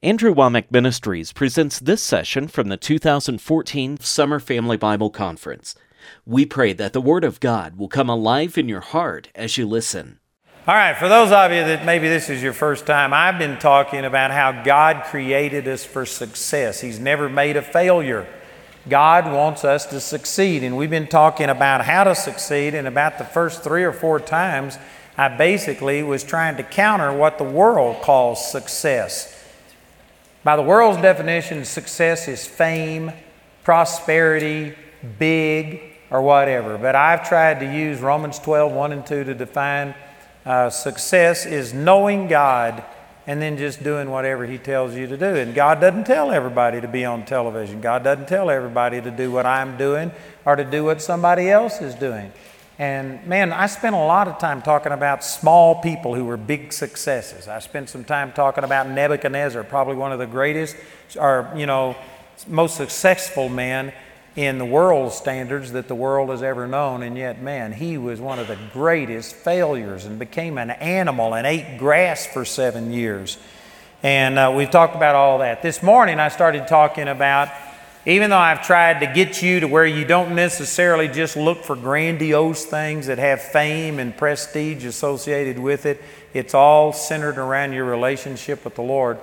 Andrew Wommack Ministries presents this session from the 2014 Summer Family Bible Conference. We pray that the Word of God will come alive in your heart as you listen. All right, for those of you that maybe this is your first time, I've been talking about how God created us for success. He's never made a failure. God wants us to succeed, and we've been talking about how to succeed, and about the first three or four times, I basically was trying to counter what the world calls success. By the world's definition, success is fame, prosperity, big, or whatever. But I've tried to use Romans 12, 1 and 2 to define uh, success is knowing God and then just doing whatever He tells you to do. And God doesn't tell everybody to be on television. God doesn't tell everybody to do what I'm doing or to do what somebody else is doing. And man, I spent a lot of time talking about small people who were big successes. I spent some time talking about Nebuchadnezzar, probably one of the greatest or, you know, most successful men in the world standards that the world has ever known. And yet, man, he was one of the greatest failures and became an animal and ate grass for seven years. And uh, we've talked about all that. This morning, I started talking about even though I've tried to get you to where you don't necessarily just look for grandiose things that have fame and prestige associated with it, it's all centered around your relationship with the Lord.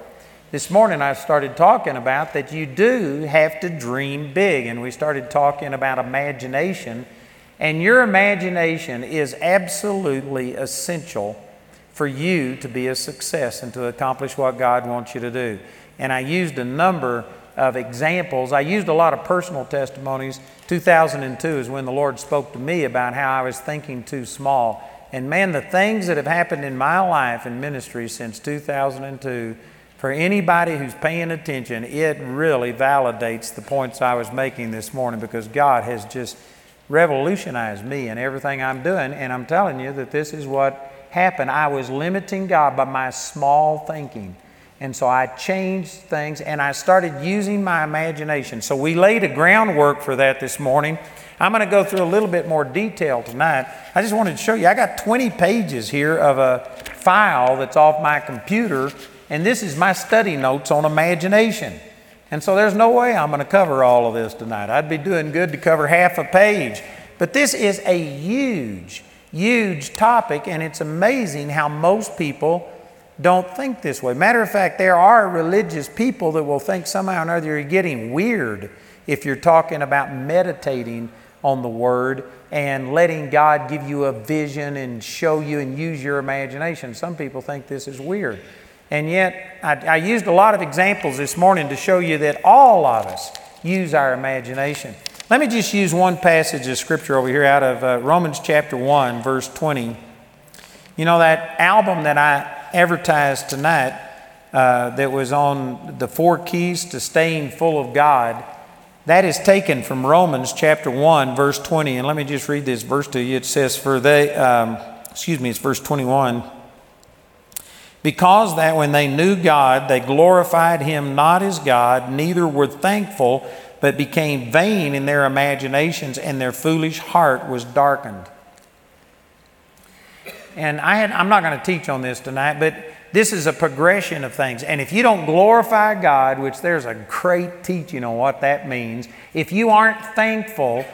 This morning I started talking about that you do have to dream big, and we started talking about imagination. And your imagination is absolutely essential for you to be a success and to accomplish what God wants you to do. And I used a number of examples. I used a lot of personal testimonies. 2002 is when the Lord spoke to me about how I was thinking too small. And man, the things that have happened in my life and ministry since 2002, for anybody who's paying attention, it really validates the points I was making this morning because God has just revolutionized me and everything I'm doing. And I'm telling you that this is what happened. I was limiting God by my small thinking. And so I changed things and I started using my imagination. So we laid a groundwork for that this morning. I'm going to go through a little bit more detail tonight. I just wanted to show you, I got 20 pages here of a file that's off my computer, and this is my study notes on imagination. And so there's no way I'm going to cover all of this tonight. I'd be doing good to cover half a page. But this is a huge, huge topic, and it's amazing how most people don't think this way. Matter of fact, there are religious people that will think somehow or another you're getting weird if you're talking about meditating on the Word and letting God give you a vision and show you and use your imagination. Some people think this is weird. And yet, I, I used a lot of examples this morning to show you that all of us use our imagination. Let me just use one passage of Scripture over here out of uh, Romans chapter 1, verse 20. You know, that album that I advertised tonight uh, that was on the four keys to staying full of God. That is taken from Romans chapter 1, verse 20. And let me just read this verse to you. It says, For they, um, excuse me, it's verse 21. Because that when they knew God, they glorified him not as God, neither were thankful, but became vain in their imaginations, and their foolish heart was darkened. And I had, I'm not going to teach on this tonight, but this is a progression of things. And if you don't glorify God, which there's a great teaching on what that means, if you aren't thankful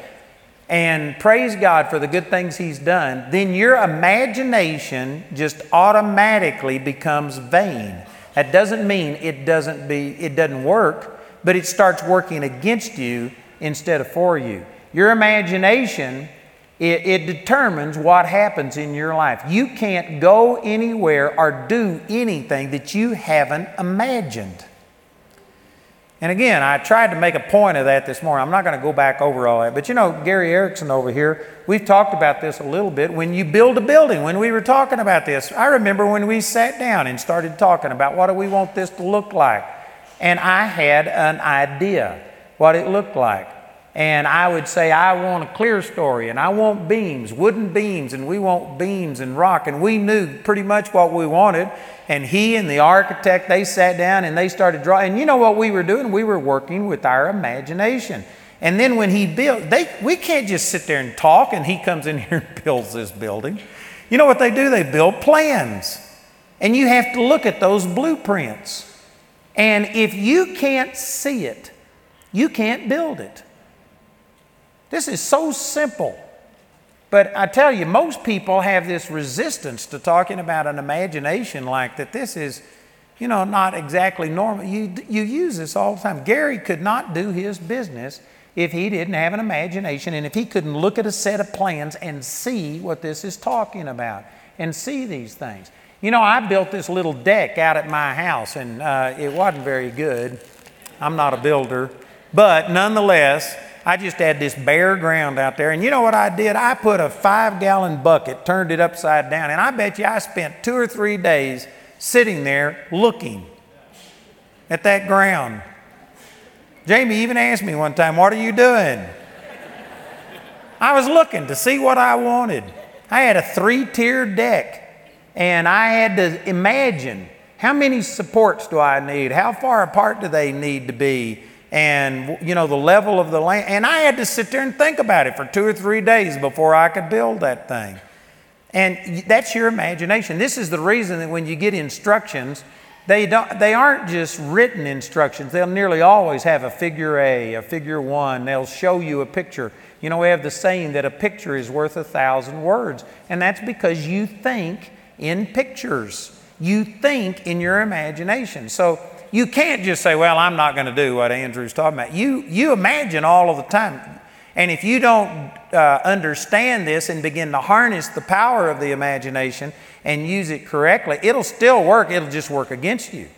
and praise God for the good things He's done, then your imagination just automatically becomes vain. That doesn't mean it doesn't be it doesn't work, but it starts working against you instead of for you. Your imagination it, it determines what happens in your life. You can't go anywhere or do anything that you haven't imagined. And again, I tried to make a point of that this morning. I'm not going to go back over all that. But you know, Gary Erickson over here, we've talked about this a little bit. When you build a building, when we were talking about this, I remember when we sat down and started talking about what do we want this to look like. And I had an idea what it looked like and I would say, I want a clerestory, and I want beams, wooden beams, and we want beams and rock. And we knew pretty much what we wanted. And he and the architect, they sat down and they started drawing. And you know what we were doing? We were working with our imagination. And then when he built, they, we can't just sit there and talk and he comes in here and builds this building. You know what they do? They build plans. And you have to look at those blueprints. And if you can't see it, you can't build it. This is so simple. But I tell you, most people have this resistance to talking about an imagination like that. This is, you know, not exactly normal. You, you use this all the time. Gary could not do his business if he didn't have an imagination and if he couldn't look at a set of plans and see what this is talking about and see these things. You know, I built this little deck out at my house and uh, it wasn't very good. I'm not a builder. But nonetheless, I just had this bare ground out there. And you know what I did? I put a five gallon bucket, turned it upside down, and I bet you I spent two or three days sitting there looking at that ground. Jamie even asked me one time, What are you doing? I was looking to see what I wanted. I had a three tier deck, and I had to imagine how many supports do I need? How far apart do they need to be? And you know the level of the land. And i had to sit there and think about it for two or three days before i could build that thing. And that's your imagination. This is the reason that when you get instructions they, don't, they aren't just written instructions. They'll nearly always have a figure a a figure one. They'll show you a picture. You know we have the saying that a picture is worth a thousand words and that's because you think in pictures. You think in your imagination. So you can't just say, well, I'm not going to do what Andrew's talking about. You, you imagine all of the time. And if you don't uh, understand this and begin to harness the power of the imagination and use it correctly, it'll still work, it'll just work against you.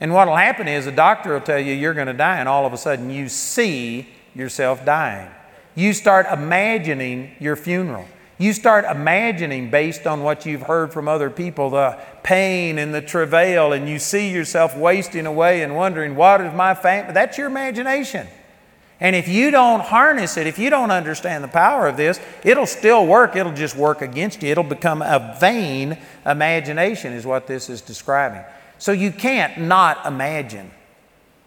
And what will happen is a doctor will tell you you're going to die, and all of a sudden you see yourself dying. You start imagining your funeral. You start imagining, based on what you've heard from other people, the pain and the travail, and you see yourself wasting away and wondering, what is my family? That's your imagination. And if you don't harness it, if you don't understand the power of this, it'll still work. It'll just work against you. It'll become a vain imagination, is what this is describing. So you can't not imagine.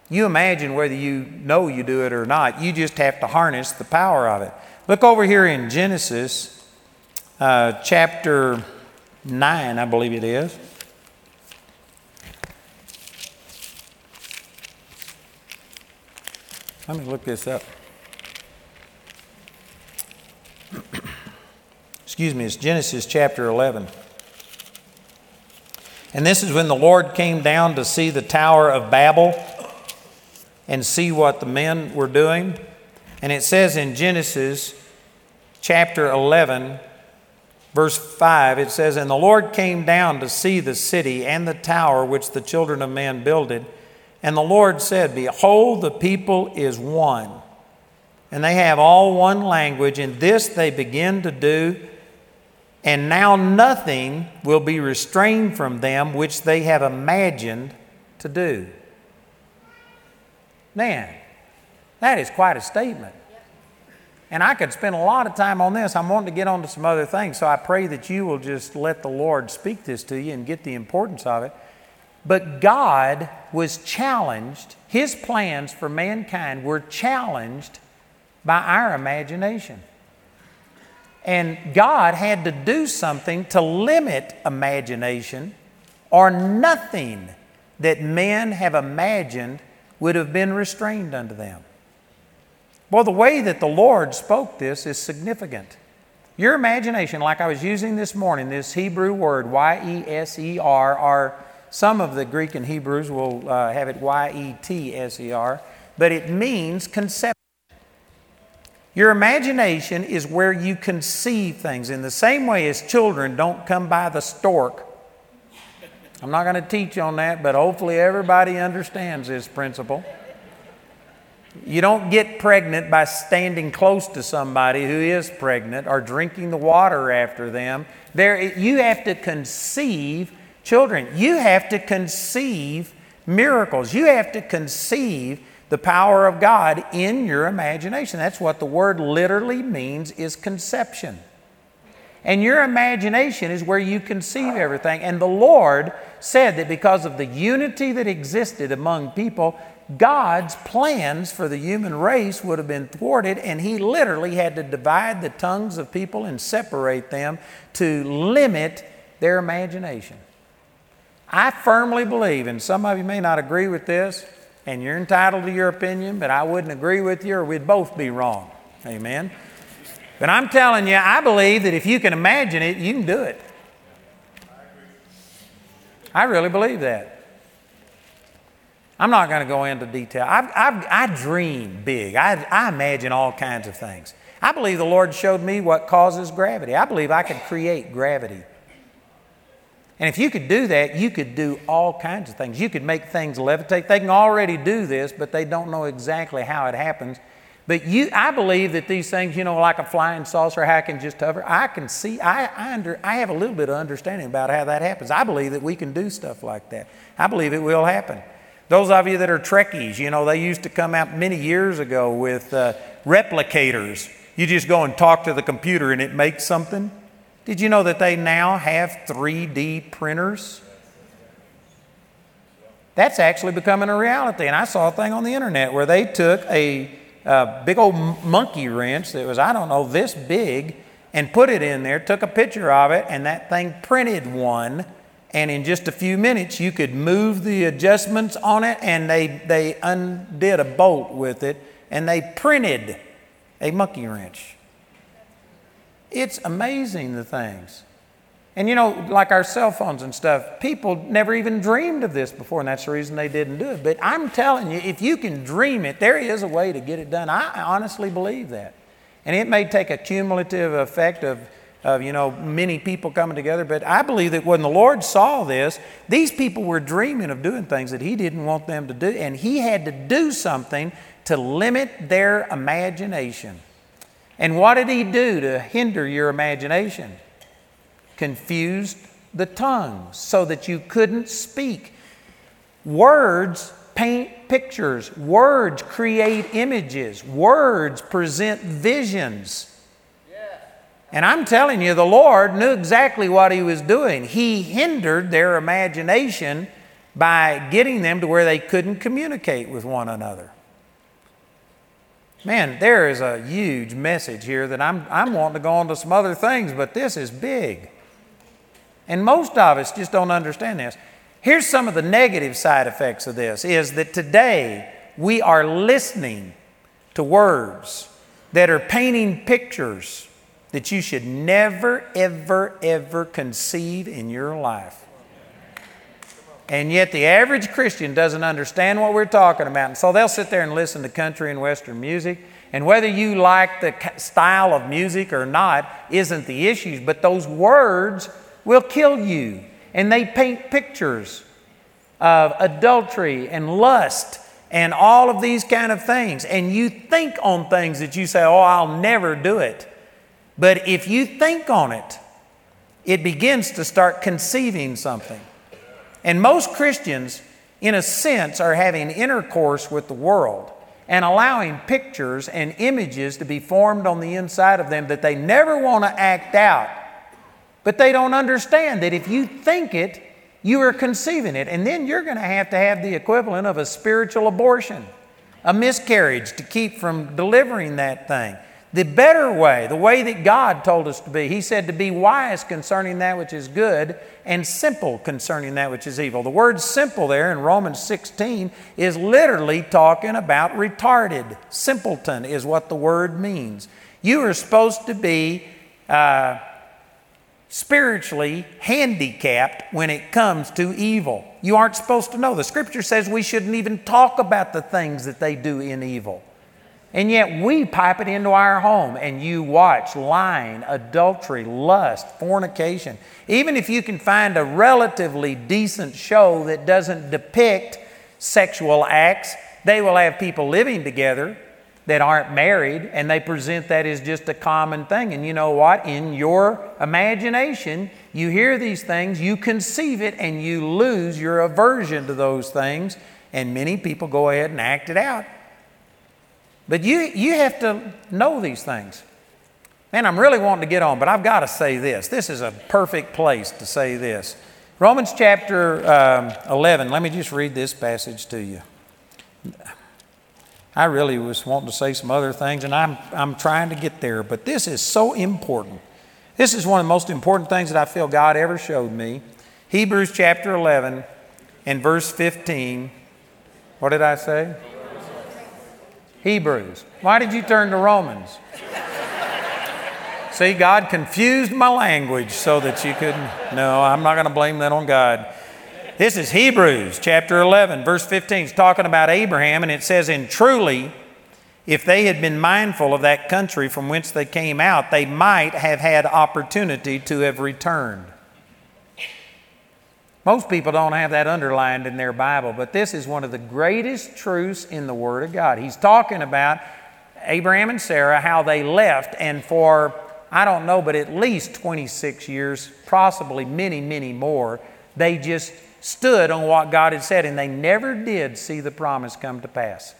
You imagine whether you know you do it or not. You just have to harness the power of it. Look over here in Genesis uh, chapter 9, I believe it is. Let me look this up. Excuse me, it's Genesis chapter 11. And this is when the Lord came down to see the Tower of Babel and see what the men were doing. And it says in Genesis chapter 11, Verse 5, it says, And the Lord came down to see the city and the tower which the children of man builded. And the Lord said, Behold, the people is one. And they have all one language, and this they begin to do. And now nothing will be restrained from them which they have imagined to do. Man, that is quite a statement. And I could spend a lot of time on this. I'm wanting to get on to some other things. So I pray that you will just let the Lord speak this to you and get the importance of it. But God was challenged, His plans for mankind were challenged by our imagination. And God had to do something to limit imagination, or nothing that men have imagined would have been restrained unto them. Well, the way that the Lord spoke this is significant. Your imagination, like I was using this morning, this Hebrew word, Y E S E R, or some of the Greek and Hebrews will uh, have it Y E T S E R, but it means conception. Your imagination is where you conceive things. In the same way as children don't come by the stork. I'm not going to teach on that, but hopefully everybody understands this principle. You don't get pregnant by standing close to somebody who is pregnant or drinking the water after them. There, you have to conceive children. You have to conceive miracles. You have to conceive the power of God in your imagination. That's what the word literally means is conception. And your imagination is where you conceive everything. And the Lord said that because of the unity that existed among people, God's plans for the human race would have been thwarted, and He literally had to divide the tongues of people and separate them to limit their imagination. I firmly believe, and some of you may not agree with this, and you're entitled to your opinion, but I wouldn't agree with you or we'd both be wrong. Amen. But I'm telling you, I believe that if you can imagine it, you can do it. I really believe that. I'm not going to go into detail. I, I, I dream big, I, I imagine all kinds of things. I believe the Lord showed me what causes gravity. I believe I could create gravity. And if you could do that, you could do all kinds of things. You could make things levitate. They can already do this, but they don't know exactly how it happens. But you, I believe that these things, you know, like a flying saucer, how I can just hover, I can see, I, I, under, I have a little bit of understanding about how that happens. I believe that we can do stuff like that. I believe it will happen. Those of you that are Trekkies, you know, they used to come out many years ago with uh, replicators. You just go and talk to the computer and it makes something. Did you know that they now have 3D printers? That's actually becoming a reality. And I saw a thing on the internet where they took a, a big old monkey wrench that was, I don't know, this big, and put it in there, took a picture of it, and that thing printed one and in just a few minutes you could move the adjustments on it and they, they undid a bolt with it and they printed a monkey wrench it's amazing the things. And you know like our cell phones and stuff people never even dreamed of this before and that's the reason they didn't do it. But i'm telling you if you can dream it there is a way to get it done. I honestly believe that. And it may take a cumulative effect of of you know many people coming together but i believe that when the lord saw this these people were dreaming of doing things that he didn't want them to do and he had to do something to limit their imagination and what did he do to hinder your imagination? Confused the tongue so that you couldn't speak. Words paint pictures. Words create images. Words present visions. And I'm telling you, the Lord knew exactly what He was doing. He hindered their imagination by getting them to where they couldn't communicate with one another. Man, there is a huge message here that I'm, I'm wanting to go on to some other things, but this is big. And most of us just don't understand this. Here's some of the negative side effects of this is that today we are listening to words that are painting pictures that you should never, ever, ever conceive in your life. And yet, the average Christian doesn't understand what we're talking about. And so they'll sit there and listen to country and Western music. And whether you like the style of music or not isn't the issue, but those words will kill you. And they paint pictures of adultery and lust and all of these kind of things. And you think on things that you say, oh, I'll never do it. But if you think on it, it begins to start conceiving something. And most Christians, in a sense, are having intercourse with the world and allowing pictures and images to be formed on the inside of them that they never want to act out. But they don't understand that if you think it, you are conceiving it. And then you're going to have to have the equivalent of a spiritual abortion, a miscarriage to keep from delivering that thing the better way, the way that God told us to be. He said to be wise concerning that which is good and simple concerning that which is evil. The word simple there in Romans 16 is literally talking about retarded. Simpleton is what the word means. You are supposed to be uh, spiritually handicapped when it comes to evil. You aren't supposed to know. The scripture says we shouldn't even talk about the things that they do in evil. And yet we pipe it into our home and you watch lying, adultery, lust, fornication. Even if you can find a relatively decent show that doesn't depict sexual acts, they will have people living together that aren't married and they present that as just a common thing. And you know what? In your imagination, you hear these things, you conceive it, and you lose your aversion to those things. And many people go ahead and act it out but you, you have to know these things. Man, I'm really wanting to get on, but I've got to say this. This is a perfect place to say this. Romans chapter um, 11, let me just read this passage to you. I really was wanting to say some other things, and I'm, I'm trying to get there, but this is so important. This is one of the most important things that I feel God ever showed me. Hebrews chapter 11 and verse 15. What did I say? Hebrews. Why did you turn to Romans? See, God confused my language so that you couldn't. No, I'm not going to blame that on God. This is Hebrews chapter 11, verse 15. It's talking about Abraham, and it says, And truly, if they had been mindful of that country from whence they came out, they might have had opportunity to have returned. Most people don't have that underlined in their Bible, but this is one of the greatest truths in the Word of God. He's talking about Abraham and Sarah, how they left, and for, I don't know, but at least 26 years, possibly many, many more, they just stood on what God had said, and they never did see the promise come to pass.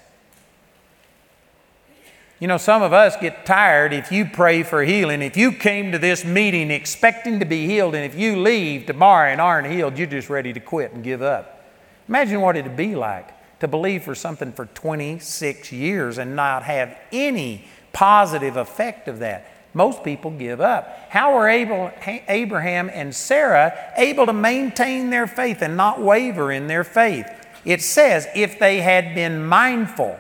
You know, some of us get tired if you pray for healing. If you came to this meeting expecting to be healed, and if you leave tomorrow and aren't healed, you're just ready to quit and give up. Imagine what it'd be like to believe for something for 26 years and not have any positive effect of that. Most people give up. How were Abraham and Sarah able to maintain their faith and not waver in their faith? It says, if they had been mindful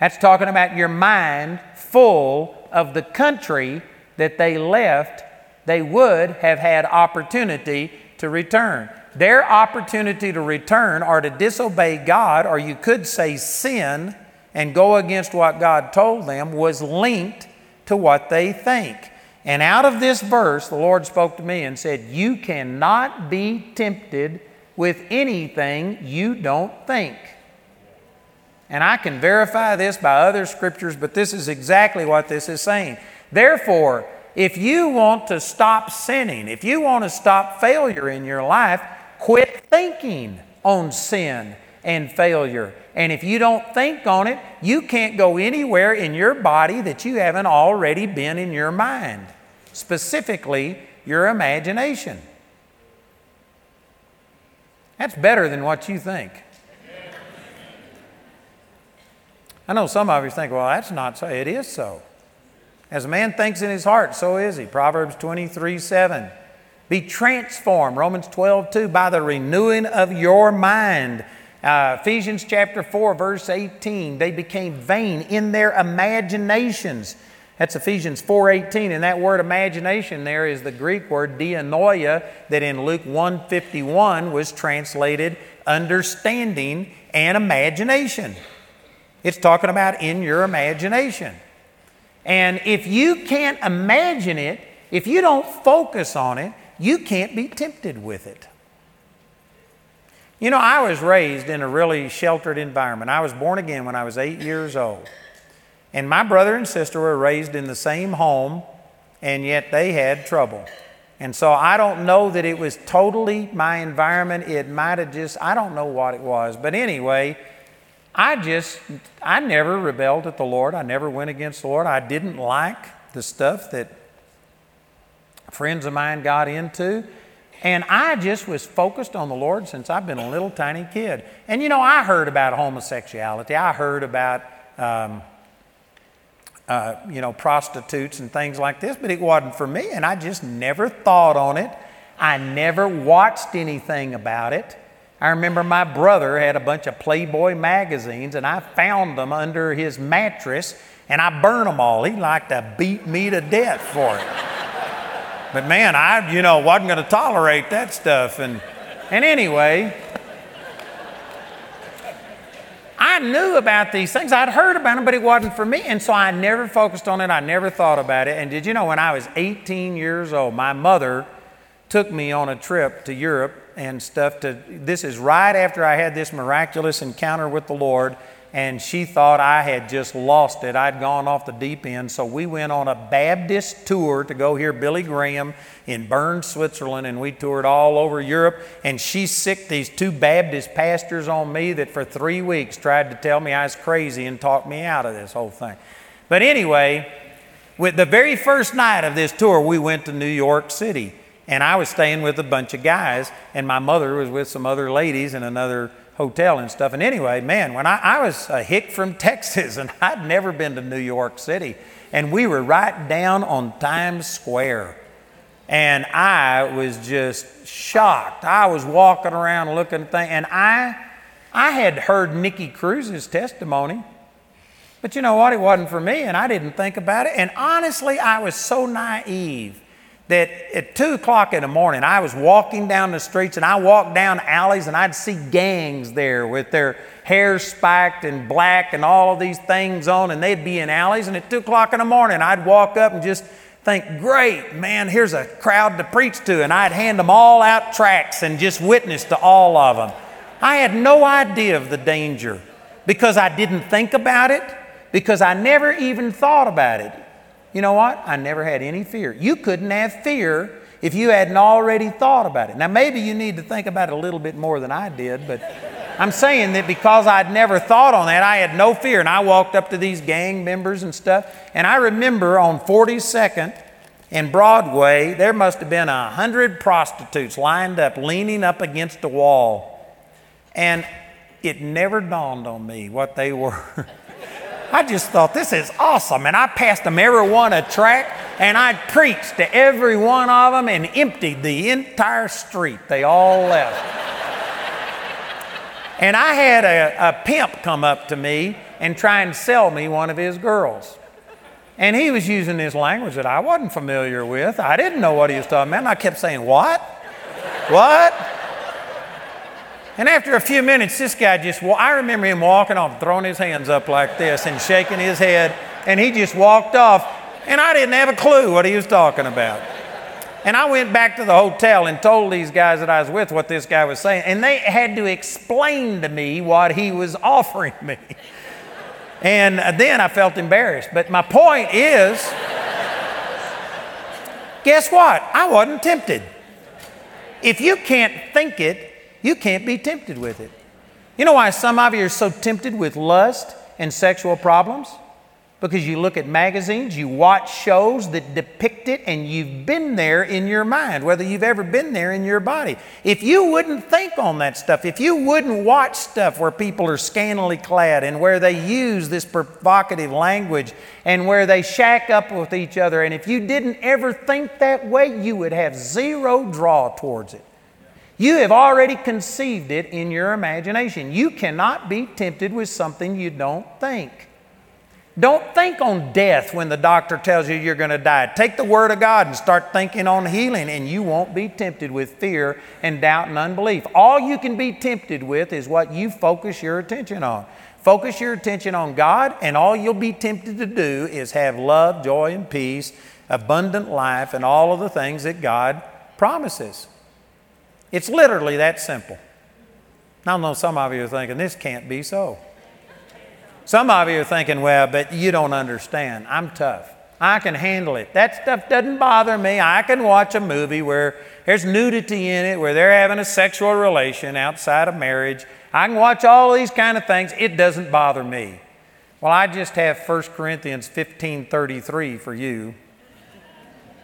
that's talking about your mind full of the country that they left, they would have had opportunity to return. Their opportunity to return or to disobey God, or you could say sin and go against what God told them, was linked to what they think. And out of this verse, the Lord spoke to me and said, You cannot be tempted with anything you don't think. And I can verify this by other scriptures, but this is exactly what this is saying. Therefore, if you want to stop sinning, if you want to stop failure in your life, quit thinking on sin and failure. And if you don't think on it, you can't go anywhere in your body that you haven't already been in your mind, specifically your imagination. That's better than what you think. I know some of you think, well, that's not so. It is so. As a man thinks in his heart, so is he. Proverbs 23 7. Be transformed, Romans 12 2, by the renewing of your mind. Uh, Ephesians chapter 4, verse 18. They became vain in their imaginations. That's Ephesians 4:18 and that word imagination there is the Greek word dianoia that in Luke 151 was translated understanding and imagination. It's talking about in your imagination. And if you can't imagine it, if you don't focus on it, you can't be tempted with it. You know, I was raised in a really sheltered environment. I was born again when I was eight years old. And my brother and sister were raised in the same home, and yet they had trouble. And so I don't know that it was totally my environment. It might have just, I don't know what it was. But anyway, I just, I never rebelled at the Lord. I never went against the Lord. I didn't like the stuff that friends of mine got into. And I just was focused on the Lord since I've been a little tiny kid. And you know, I heard about homosexuality. I heard about, um, uh, you know, prostitutes and things like this, but it wasn't for me. And I just never thought on it. I never watched anything about it. I remember my brother had a bunch of Playboy magazines, and I found them under his mattress, and I burned them all. He liked to beat me to death for it. but man, I, you know, wasn't going to tolerate that stuff. And, and anyway, I knew about these things. I'd heard about them, but it wasn't for me. And so I never focused on it. I never thought about it. And did you know, when I was 18 years old, my mother took me on a trip to Europe and stuff to this is right after I had this miraculous encounter with the Lord and she thought I had just lost it. I'd gone off the deep end. So we went on a Baptist tour to go hear Billy Graham in Bern, Switzerland, and we toured all over Europe. And she sicked these two Baptist pastors on me that for three weeks tried to tell me I was crazy and talk me out of this whole thing. But anyway, with the very first night of this tour, we went to New York City. And I was staying with a bunch of guys, and my mother was with some other ladies in another hotel and stuff. And anyway, man, when I, I was a hick from Texas, and I'd never been to New York City, and we were right down on Times Square. And I was just shocked. I was walking around looking thing, and I, I had heard Nicky Cruz's testimony. But you know what? It wasn't for me, and I didn't think about it. And honestly, I was so naive that at two o'clock in the morning, I was walking down the streets and I walked down alleys and I'd see gangs there with their hair spiked and black and all of these things on, and they'd be in alleys. And at two o'clock in the morning, I'd walk up and just think, great, man, here's a crowd to preach to. And I'd hand them all out tracts and just witness to all of them. I had no idea of the danger because I didn't think about it, because I never even thought about it. You know what? I never had any fear. You couldn't have fear if you hadn't already thought about it. Now, maybe you need to think about it a little bit more than I did, but I'm saying that because I'd never thought on that, I had no fear. And I walked up to these gang members and stuff, and I remember on 42nd and Broadway, there must have been a hundred prostitutes lined up, leaning up against the wall. And it never dawned on me what they were. I just thought, this is awesome. And I passed them every one a tract, and I preached to every one of them and emptied the entire street. They all left. and I had a, a pimp come up to me and try and sell me one of his girls. And he was using this language that I wasn't familiar with. I didn't know what he was talking about. And I kept saying, What? What? And after a few minutes, this guy just, well, I remember him walking off, throwing his hands up like this and shaking his head. And he just walked off. And I didn't have a clue what he was talking about. And I went back to the hotel and told these guys that I was with what this guy was saying. And they had to explain to me what he was offering me. And then I felt embarrassed. But my point is guess what? I wasn't tempted. If you can't think it, you can't be tempted with it. You know why some of you are so tempted with lust and sexual problems? Because you look at magazines, you watch shows that depict it, and you've been there in your mind, whether you've ever been there in your body. If you wouldn't think on that stuff, if you wouldn't watch stuff where people are scantily clad and where they use this provocative language and where they shack up with each other, and if you didn't ever think that way, you would have zero draw towards it. You have already conceived it in your imagination. You cannot be tempted with something you don't think. Don't think on death when the doctor tells you you're going to die. Take the Word of God and start thinking on healing, and you won't be tempted with fear and doubt and unbelief. All you can be tempted with is what you focus your attention on. Focus your attention on God, and all you'll be tempted to do is have love, joy, and peace, abundant life, and all of the things that God promises. It's literally that simple. I know some of you are thinking, this can't be so. Some of you are thinking, well, but you don't understand. I'm tough. I can handle it. That stuff doesn't bother me. I can watch a movie where there's nudity in it, where they're having a sexual relation outside of marriage. I can watch all these kind of things. It doesn't bother me. Well, I just have 1 Corinthians 15:33 for you.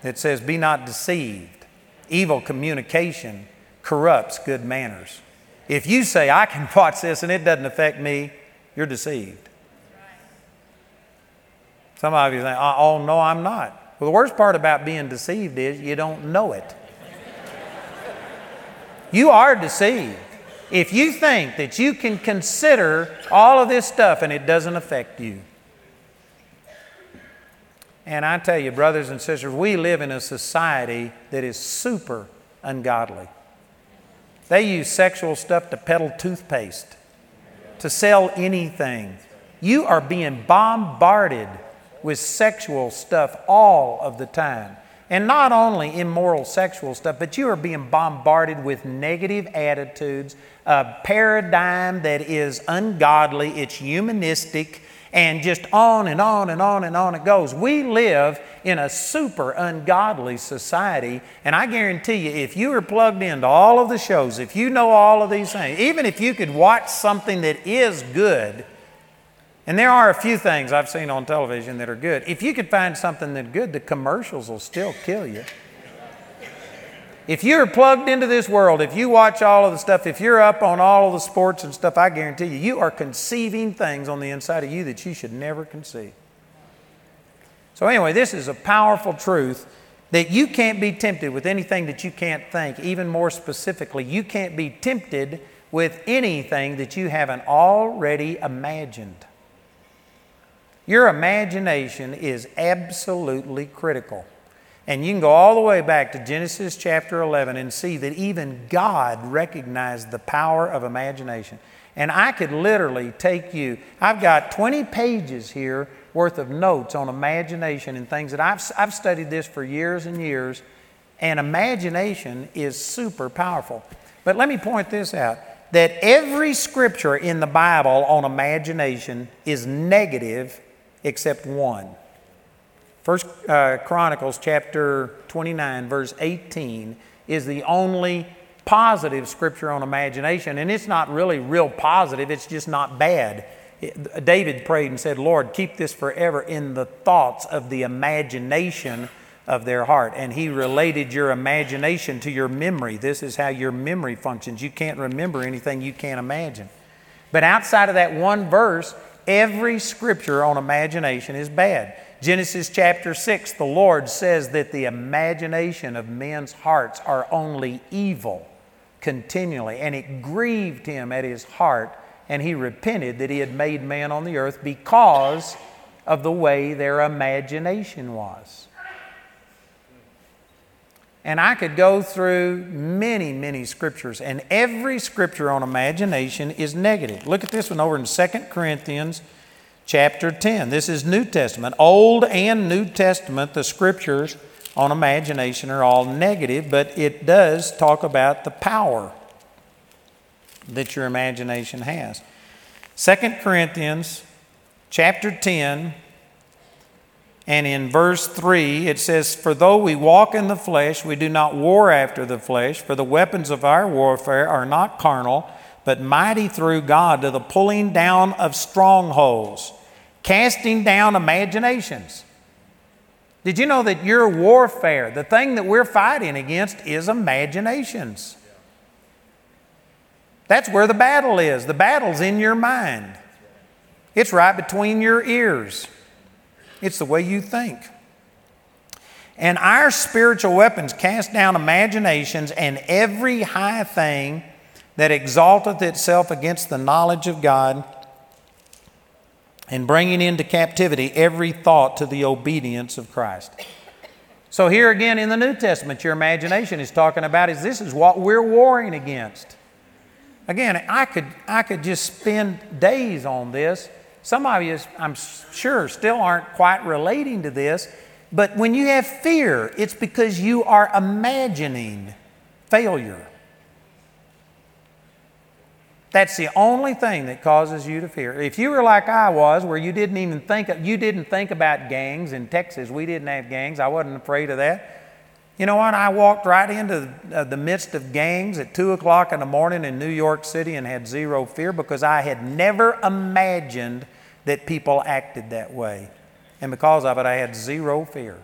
It says, "Be not deceived. Evil communication corrupts good manners. If you say, I can watch this and it doesn't affect me, you're deceived. Some of you think, oh, oh, no, I'm not. Well, the worst part about being deceived is you don't know it. you are deceived. If you think that you can consider all of this stuff and it doesn't affect you. And I tell you, brothers and sisters, we live in a society that is super ungodly. They use sexual stuff to peddle toothpaste, to sell anything. You are being bombarded with sexual stuff all of the time. And not only immoral sexual stuff, but you are being bombarded with negative attitudes, a paradigm that is ungodly, it's humanistic, and just on and on and on and on it goes. We live in a super ungodly society, and I guarantee you, if you are plugged into all of the shows, if you know all of these things, even if you could watch something that is good, and there are a few things I've seen on television that are good, if you could find something that's good, the commercials will still kill you. If you're plugged into this world, if you watch all of the stuff, if you're up on all of the sports and stuff, I guarantee you, you are conceiving things on the inside of you that you should never conceive. So, anyway, this is a powerful truth that you can't be tempted with anything that you can't think. Even more specifically, you can't be tempted with anything that you haven't already imagined. Your imagination is absolutely critical. And you can go all the way back to Genesis chapter 11 and see that even God recognized the power of imagination. And I could literally take you, I've got 20 pages here worth of notes on imagination and things that I've, I've studied this for years and years, and imagination is super powerful. But let me point this out that every scripture in the Bible on imagination is negative except one. First uh, Chronicles chapter 29, verse 18, is the only positive scripture on imagination, and it's not really real positive, it's just not bad. David prayed and said, Lord, keep this forever in the thoughts of the imagination of their heart. And he related your imagination to your memory. This is how your memory functions. You can't remember anything you can't imagine. But outside of that one verse, every scripture on imagination is bad. Genesis chapter 6, the Lord says that the imagination of men's hearts are only evil continually, and it grieved him at his heart and he repented that he had made man on the earth because of the way their imagination was. And I could go through many, many scriptures, and every scripture on imagination is negative. Look at this one over in 2 Corinthians chapter 10. This is New Testament. Old and New Testament, the scriptures on imagination are all negative, but it does talk about the power that your imagination has. 2 Corinthians chapter 10 and in verse 3 it says for though we walk in the flesh we do not war after the flesh for the weapons of our warfare are not carnal but mighty through God to the pulling down of strongholds casting down imaginations did you know that your warfare the thing that we're fighting against is imaginations that's where the battle is. The battle's in your mind, it's right between your ears. It's the way you think. And our spiritual weapons cast down imaginations and every high thing that exalteth itself against the knowledge of God, and bringing into captivity every thought to the obedience of Christ. So, here again in the New Testament, your imagination is talking about is this is what we're warring against. Again, I could, I could just spend days on this. Some of you, I'm sure, still aren't quite relating to this, but when you have fear, it's because you are imagining failure. That's the only thing that causes you to fear. If you were like I was, where you didn't even think of, you didn't think about gangs in Texas, we didn't have gangs. I wasn't afraid of that. You know what? I walked right into uh, the midst of gangs at 2 o'clock in the morning in New York City and had zero fear because I had never imagined that people acted that way. And because of it, I had zero fear.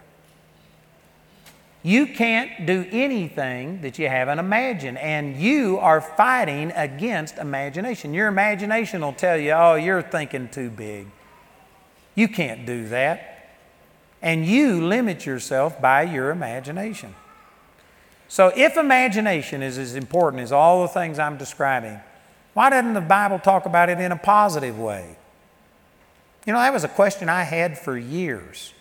You can't do anything that you haven't imagined, and you are fighting against imagination. Your imagination will tell you, oh, you're thinking too big. You can't do that and you limit yourself by your imagination. So, if imagination is as important as all the things I'm describing, why doesn't the Bible talk about it in a positive way? You know, that was a question I had for years.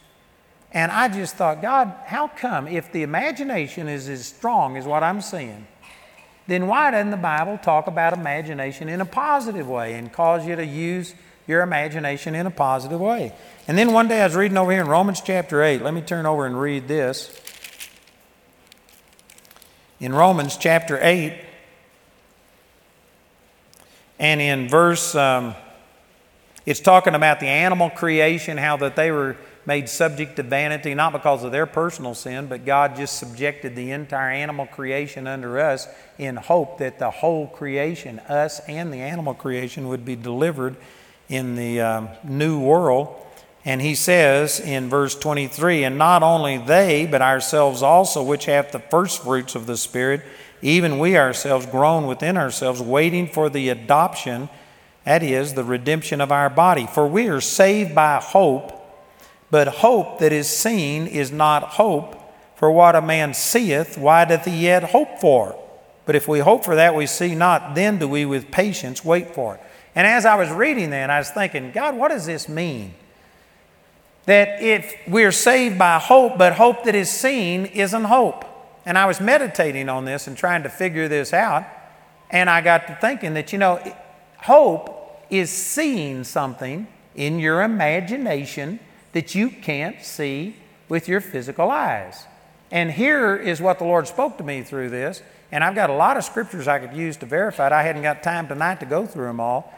And I just thought, God, how come if the imagination is as strong as what I'm seeing, then why doesn't the Bible talk about imagination in a positive way and cause you to use your imagination in a positive way? And then one day I was reading over here in Romans chapter 8. Let me turn over and read this. In Romans chapter 8, and in verse, um, it's talking about the animal creation, how that they were made subject to vanity, not because of their personal sin, but God just subjected the entire animal creation under us in hope that the whole creation, us and the animal creation, would be delivered in the um, new world. And he says in verse 23 And not only they, but ourselves also, which have the first fruits of the Spirit, even we ourselves groan within ourselves, waiting for the adoption, that is, the redemption of our body. For we are saved by hope, but hope that is seen is not hope. For what a man seeth, why doth he yet hope for? But if we hope for that we see not, then do we with patience wait for it. And as I was reading that, I was thinking, God, what does this mean? That if we're saved by hope, but hope that is seen isn't hope. And I was meditating on this and trying to figure this out. And I got to thinking that, you know, hope is seeing something in your imagination that you can't see with your physical eyes. And here is what the Lord spoke to me through this. And I've got a lot of scriptures I could use to verify it. I hadn't got time tonight to go through them all.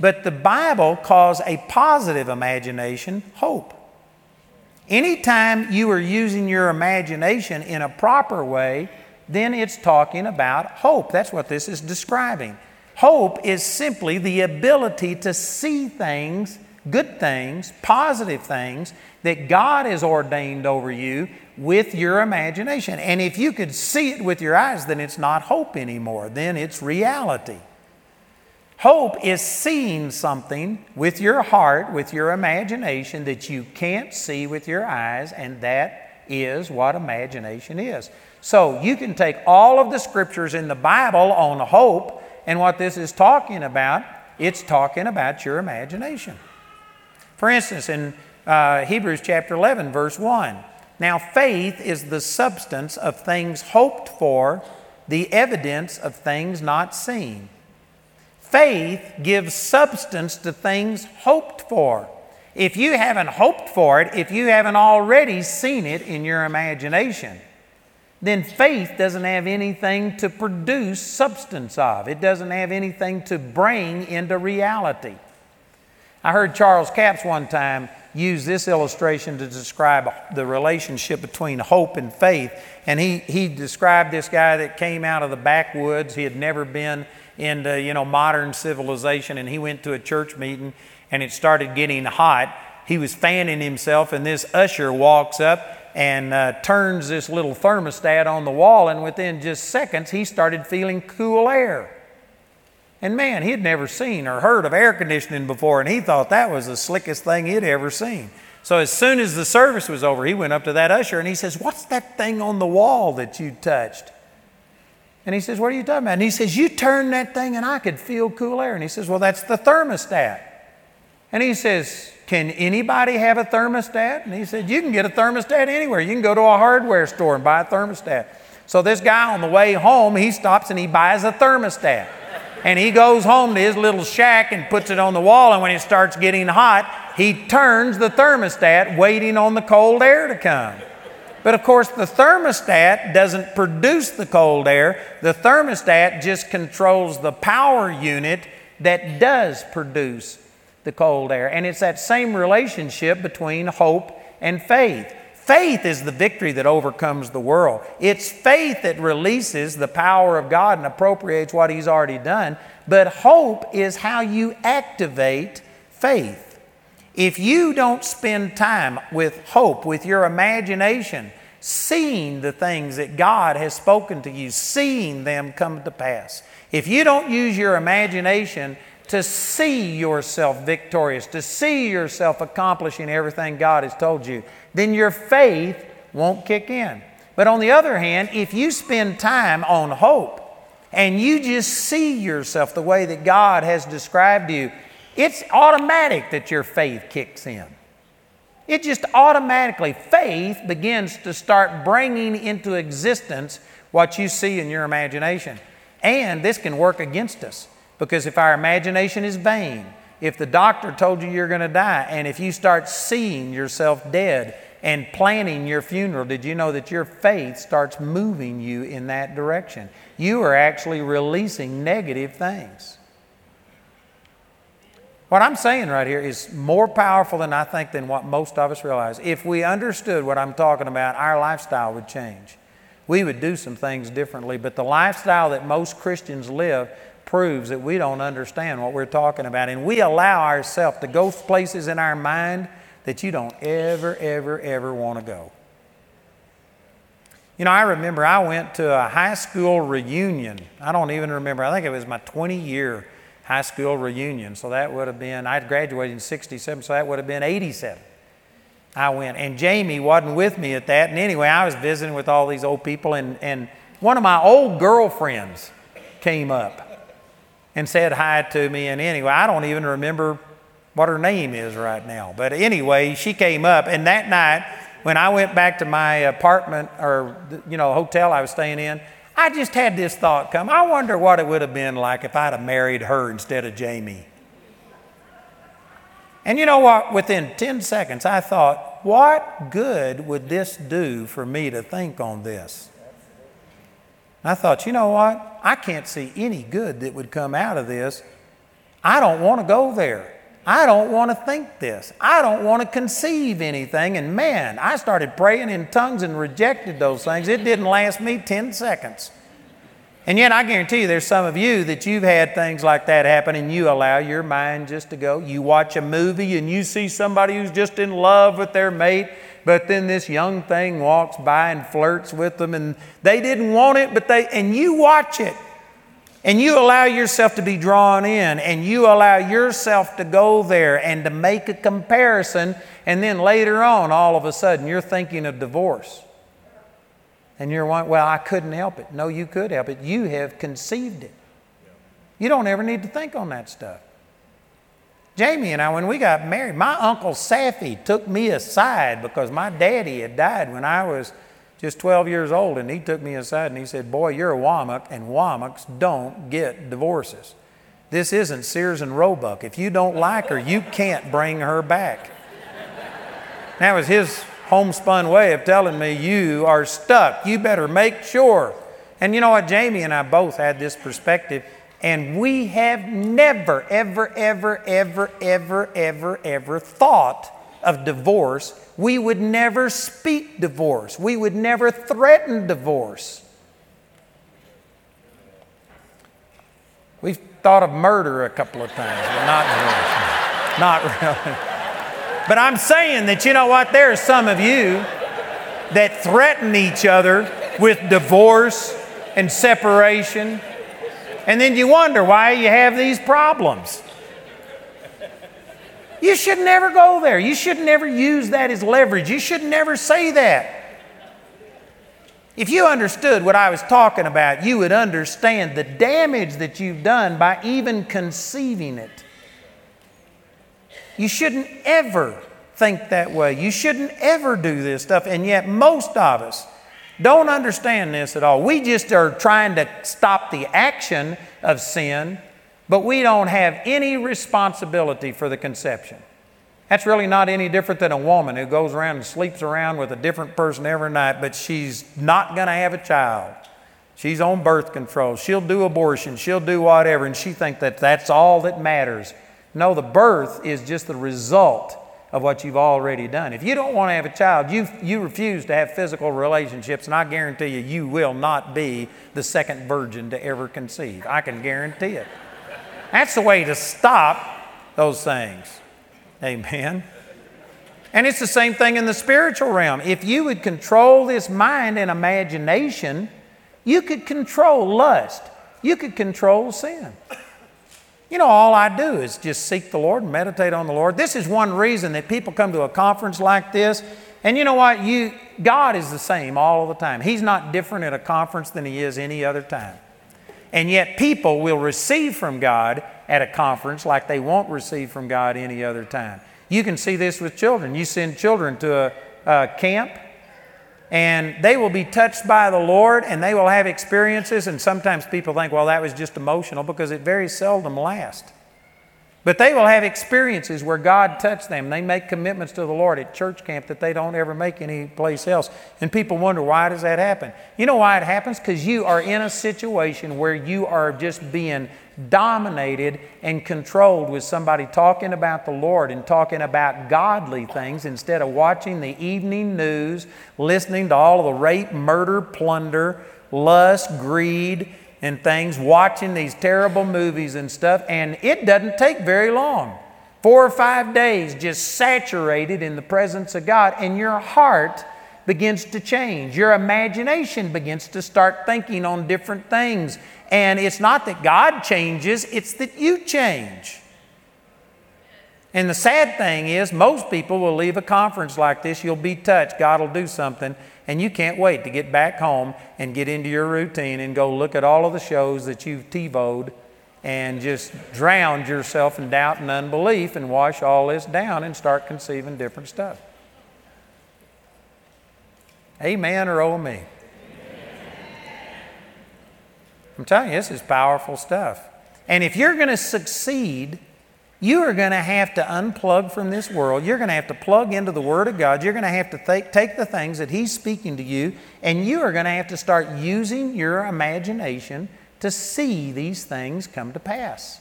But the Bible calls a positive imagination hope. Anytime you are using your imagination in a proper way, then it's talking about hope. That's what this is describing. Hope is simply the ability to see things, good things, positive things that God has ordained over you with your imagination. And if you could see it with your eyes, then it's not hope anymore, then it's reality. Hope is seeing something with your heart, with your imagination that you can't see with your eyes, and that is what imagination is. So you can take all of the scriptures in the Bible on hope, and what this is talking about, it's talking about your imagination. For instance, in uh, Hebrews chapter 11, verse 1, now faith is the substance of things hoped for, the evidence of things not seen. Faith gives substance to things hoped for. If you haven't hoped for it, if you haven't already seen it in your imagination, then faith doesn't have anything to produce substance of. It doesn't have anything to bring into reality. I heard Charles Capps one time use this illustration to describe the relationship between hope and faith. And he, he described this guy that came out of the backwoods. He had never been into you know modern civilization and he went to a church meeting and it started getting hot he was fanning himself and this usher walks up and uh, turns this little thermostat on the wall and within just seconds he started feeling cool air and man he had never seen or heard of air conditioning before and he thought that was the slickest thing he'd ever seen so as soon as the service was over he went up to that usher and he says what's that thing on the wall that you touched and he says, What are you talking about? And he says, You turned that thing and I could feel cool air. And he says, Well, that's the thermostat. And he says, Can anybody have a thermostat? And he said, You can get a thermostat anywhere. You can go to a hardware store and buy a thermostat. So this guy on the way home, he stops and he buys a thermostat. And he goes home to his little shack and puts it on the wall. And when it starts getting hot, he turns the thermostat, waiting on the cold air to come. But of course, the thermostat doesn't produce the cold air. The thermostat just controls the power unit that does produce the cold air. And it's that same relationship between hope and faith. Faith is the victory that overcomes the world. It's faith that releases the power of God and appropriates what He's already done. But hope is how you activate faith. If you don't spend time with hope, with your imagination, seeing the things that God has spoken to you, seeing them come to pass, if you don't use your imagination to see yourself victorious, to see yourself accomplishing everything God has told you, then your faith won't kick in. But on the other hand, if you spend time on hope and you just see yourself the way that God has described you, it's automatic that your faith kicks in. It just automatically, faith begins to start bringing into existence what you see in your imagination. And this can work against us because if our imagination is vain, if the doctor told you you're going to die, and if you start seeing yourself dead and planning your funeral, did you know that your faith starts moving you in that direction? You are actually releasing negative things. What I'm saying right here is more powerful than I think than what most of us realize. If we understood what I'm talking about, our lifestyle would change. We would do some things differently, but the lifestyle that most Christians live proves that we don't understand what we're talking about. And we allow ourselves to go places in our mind that you don't ever, ever, ever want to go. You know, I remember I went to a high school reunion. I don't even remember. I think it was my 20 year high school reunion. So that would have been, I'd graduated in 67, so that would have been 87. I went. And Jamie wasn't with me at that. And anyway, I was visiting with all these old people, and, and one of my old girlfriends came up and said hi to me. And anyway, I don't even remember what her name is right now. But anyway, she came up, and that night, when I went back to my apartment or, you know, hotel I was staying in, I just had this thought come. I wonder what it would have been like if I'd have married her instead of Jamie. And you know what? Within 10 seconds, I thought, what good would this do for me to think on this? I thought, you know what? I can't see any good that would come out of this. I don't want to go there. I don't want to think this. I don't want to conceive anything. And man, I started praying in tongues and rejected those things. It didn't last me 10 seconds. And yet, I guarantee you, there's some of you that you've had things like that happen and you allow your mind just to go. You watch a movie and you see somebody who's just in love with their mate, but then this young thing walks by and flirts with them and they didn't want it, but they, and you watch it. And you allow yourself to be drawn in, and you allow yourself to go there and to make a comparison, and then later on, all of a sudden, you're thinking of divorce. And you're wondering, well, I couldn't help it. No, you could help it. You have conceived it. You don't ever need to think on that stuff. Jamie and I, when we got married, my uncle Safi took me aside because my daddy had died when I was just 12 years old, and he took me aside and he said, Boy, you're a Wommack, and Wommacks don't get divorces. This isn't Sears and Roebuck. If you don't like her, you can't bring her back. that was his homespun way of telling me, You are stuck. You better make sure. And you know what? Jamie and I both had this perspective, and we have never, ever, ever, ever, ever, ever, ever thought of divorce we would never speak divorce. We would never threaten divorce. We've thought of murder a couple of times, but not really. Not really. But I'm saying that, you know what, there are some of you that threaten each other with divorce and separation, and then you wonder why you have these problems. You should never go there. You should never use that as leverage. You should never say that. If you understood what I was talking about, you would understand the damage that you've done by even conceiving it. You shouldn't ever think that way. You shouldn't ever do this stuff. And yet, most of us don't understand this at all. We just are trying to stop the action of sin but we don't have any responsibility for the conception. That's really not any different than a woman who goes around and sleeps around with a different person every night, but she's not going to have a child. She's on birth control. She'll do abortion. She'll do whatever, and she thinks that that's all that matters. No, the birth is just the result of what you've already done. If you don't want to have a child, you, you refuse to have physical relationships, and I guarantee you, you will not be the second virgin to ever conceive. I can guarantee it. That's the way to stop those things. Amen. And it's the same thing in the spiritual realm. If you would control this mind and imagination, you could control lust. You could control sin. You know, all I do is just seek the Lord and meditate on the Lord. This is one reason that people come to a conference like this. And you know what? You, God is the same all the time. He's not different at a conference than He is any other time. And yet, people will receive from God at a conference like they won't receive from God any other time. You can see this with children. You send children to a, a camp, and they will be touched by the Lord and they will have experiences. And sometimes people think, well, that was just emotional because it very seldom lasts. But they will have experiences where God touched them. They make commitments to the Lord at church camp that they don't ever make any place else. And people wonder, why does that happen? You know why it happens? Because you are in a situation where you are just being dominated and controlled with somebody talking about the Lord and talking about godly things instead of watching the evening news, listening to all of the rape, murder, plunder, lust, greed, and things, watching these terrible movies and stuff, and it doesn't take very long. Four or five days just saturated in the presence of God, and your heart begins to change. Your imagination begins to start thinking on different things. And it's not that God changes, it's that you change. And the sad thing is, most people will leave a conference like this, you'll be touched, God will do something, and you can't wait to get back home and get into your routine and go look at all of the shows that you've TiVoed and just drowned yourself in doubt and unbelief and wash all this down and start conceiving different stuff. Amen or oh me? I'm telling you, this is powerful stuff. And if you're going to succeed, you are going to have to unplug from this world. You're going to have to plug into the Word of God. You're going to have to th- take the things that He's speaking to you, and you are going to have to start using your imagination to see these things come to pass.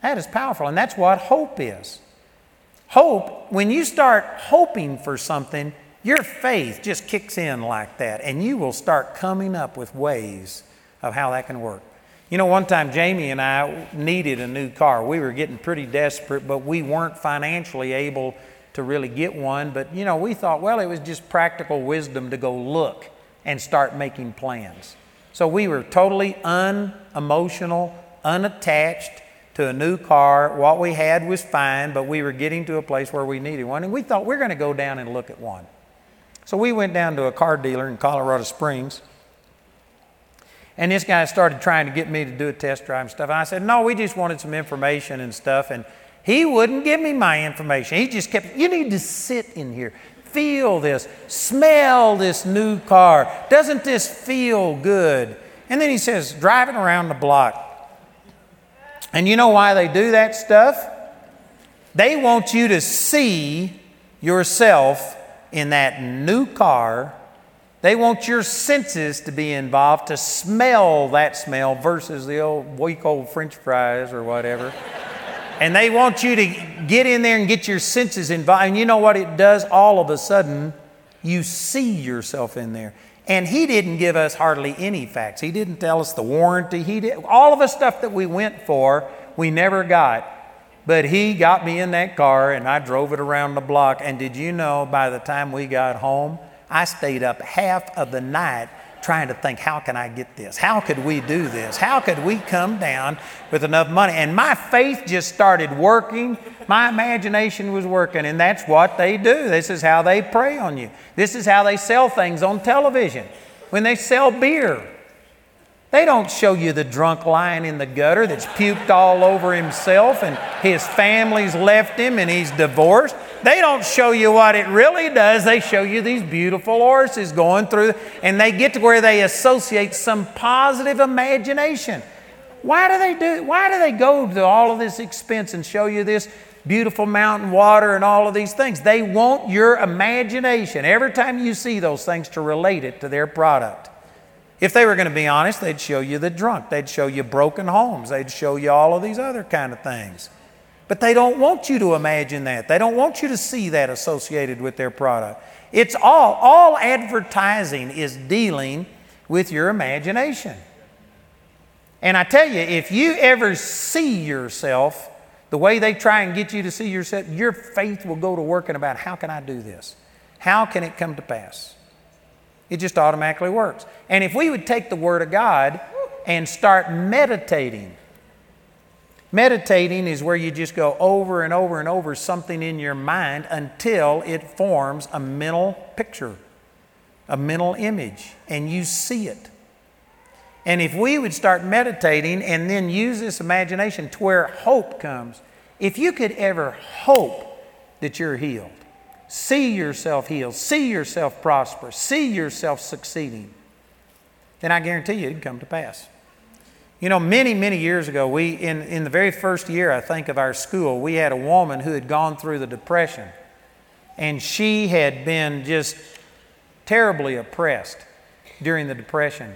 That is powerful, and that's what hope is. Hope, when you start hoping for something, your faith just kicks in like that, and you will start coming up with ways of how that can work. You know, one time Jamie and I needed a new car. We were getting pretty desperate, but we weren't financially able to really get one. But, you know, we thought, well, it was just practical wisdom to go look and start making plans. So we were totally unemotional, unattached to a new car. What we had was fine, but we were getting to a place where we needed one. And we thought, we're going to go down and look at one. So we went down to a car dealer in Colorado Springs and this guy started trying to get me to do a test drive and stuff. I said, No, we just wanted some information and stuff. And he wouldn't give me my information. He just kept, You need to sit in here, feel this, smell this new car. Doesn't this feel good? And then he says, Driving around the block. And you know why they do that stuff? They want you to see yourself in that new car they want your senses to be involved to smell that smell versus the old weak old French fries or whatever. and they want you to get in there and get your senses involved. And you know what it does? All of a sudden, you see yourself in there. And he didn't give us hardly any facts. He didn't tell us the warranty. He did all of the stuff that we went for, we never got. But he got me in that car and I drove it around the block. And did you know by the time we got home, I stayed up half of the night trying to think, how can I get this? How could we do this? How could we come down with enough money? And my faith just started working. My imagination was working, and that's what they do. This is how they prey on you. This is how they sell things on television. When they sell beer, they don't show you the drunk lying in the gutter that's puked all over himself and his family's left him and he's divorced. They don't show you what it really does. They show you these beautiful horses going through, and they get to where they associate some positive imagination. Why do they do why do they go to all of this expense and show you this beautiful mountain water and all of these things? They want your imagination every time you see those things to relate it to their product. If they were going to be honest, they'd show you the drunk, they'd show you broken homes, they'd show you all of these other kind of things. But they don't want you to imagine that. They don't want you to see that associated with their product. It's all, all advertising is dealing with your imagination. And I tell you, if you ever see yourself the way they try and get you to see yourself, your faith will go to working about how can I do this? How can it come to pass? It just automatically works. And if we would take the Word of God and start meditating Meditating is where you just go over and over and over something in your mind until it forms a mental picture, a mental image, and you see it. And if we would start meditating and then use this imagination to where hope comes, if you could ever hope that you're healed, see yourself healed, see yourself prosperous, see yourself succeeding, then I guarantee you it'd come to pass. You know, many, many years ago, we, in, in the very first year, I think, of our school, we had a woman who had gone through the Depression. And she had been just terribly oppressed during the Depression.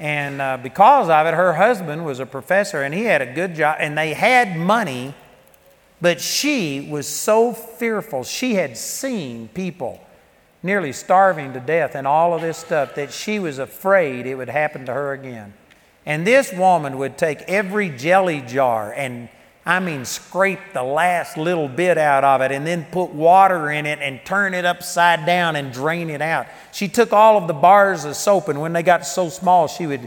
And uh, because of it, her husband was a professor and he had a good job, and they had money, but she was so fearful. She had seen people nearly starving to death and all of this stuff that she was afraid it would happen to her again. And this woman would take every jelly jar and, I mean, scrape the last little bit out of it and then put water in it and turn it upside down and drain it out. She took all of the bars of soap, and when they got so small, she would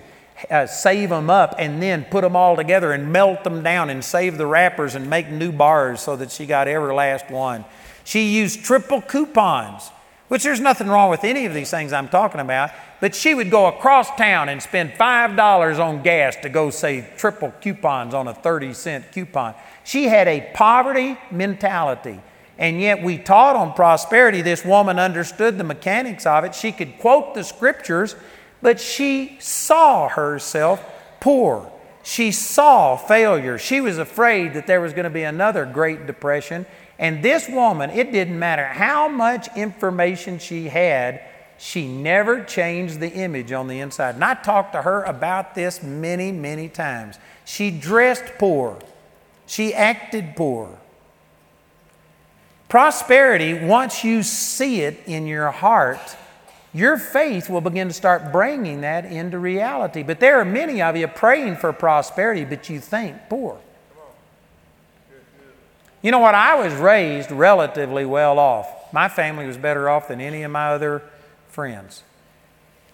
uh, save them up and then put them all together and melt them down and save the wrappers and make new bars so that she got every last one. She used triple coupons, which there's nothing wrong with any of these things I'm talking about, but she would go across town and spend $5 on gas to go save triple coupons on a 30 cent coupon. She had a poverty mentality. And yet, we taught on prosperity. This woman understood the mechanics of it. She could quote the scriptures but she saw herself poor. She saw failure. She was afraid that there was going to be another Great Depression. And this woman, it didn't matter how much information she had, she never changed the image on the inside. And I talked to her about this many, many times. She dressed poor, she acted poor. Prosperity, once you see it in your heart, your faith will begin to start bringing that into reality. But there are many of you praying for prosperity, but you think poor. You know what? I was raised relatively well off. My family was better off than any of my other friends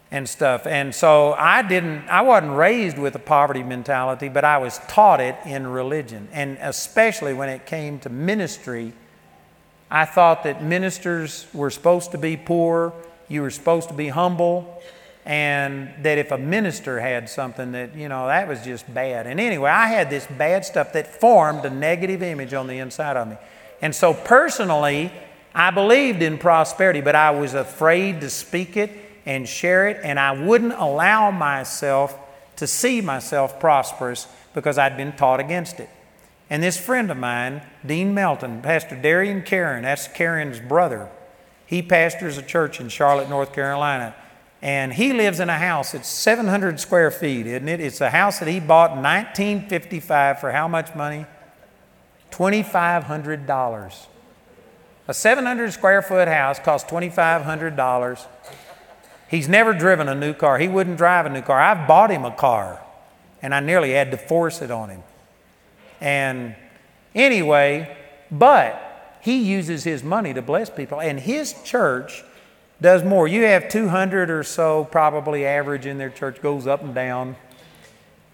and stuff. And so I didn't, I wasn't raised with a poverty mentality, but I was taught it in religion. And especially when it came to ministry, I thought that ministers were supposed to be poor you were supposed to be humble, and that if a minister had something that, you know, that was just bad. And anyway, I had this bad stuff that formed a negative image on the inside of me. And so personally, I believed in prosperity, but I was afraid to speak it and share it, and I wouldn't allow myself to see myself prosperous because I'd been taught against it. And this friend of mine, Dean Melton, Pastor Darian Karen, that's Karen's brother, he pastors a church in Charlotte, North Carolina. And he lives in a house. It's 700 square feet, isn't it? It's a house that he bought in 1955 for how much money? $2,500. A 700 square foot house costs $2,500. He's never driven a new car. He wouldn't drive a new car. I've bought him a car, and I nearly had to force it on him. And anyway, but he uses his money to bless people, and his church does more. You have 200 or so, probably average in their church, goes up and down.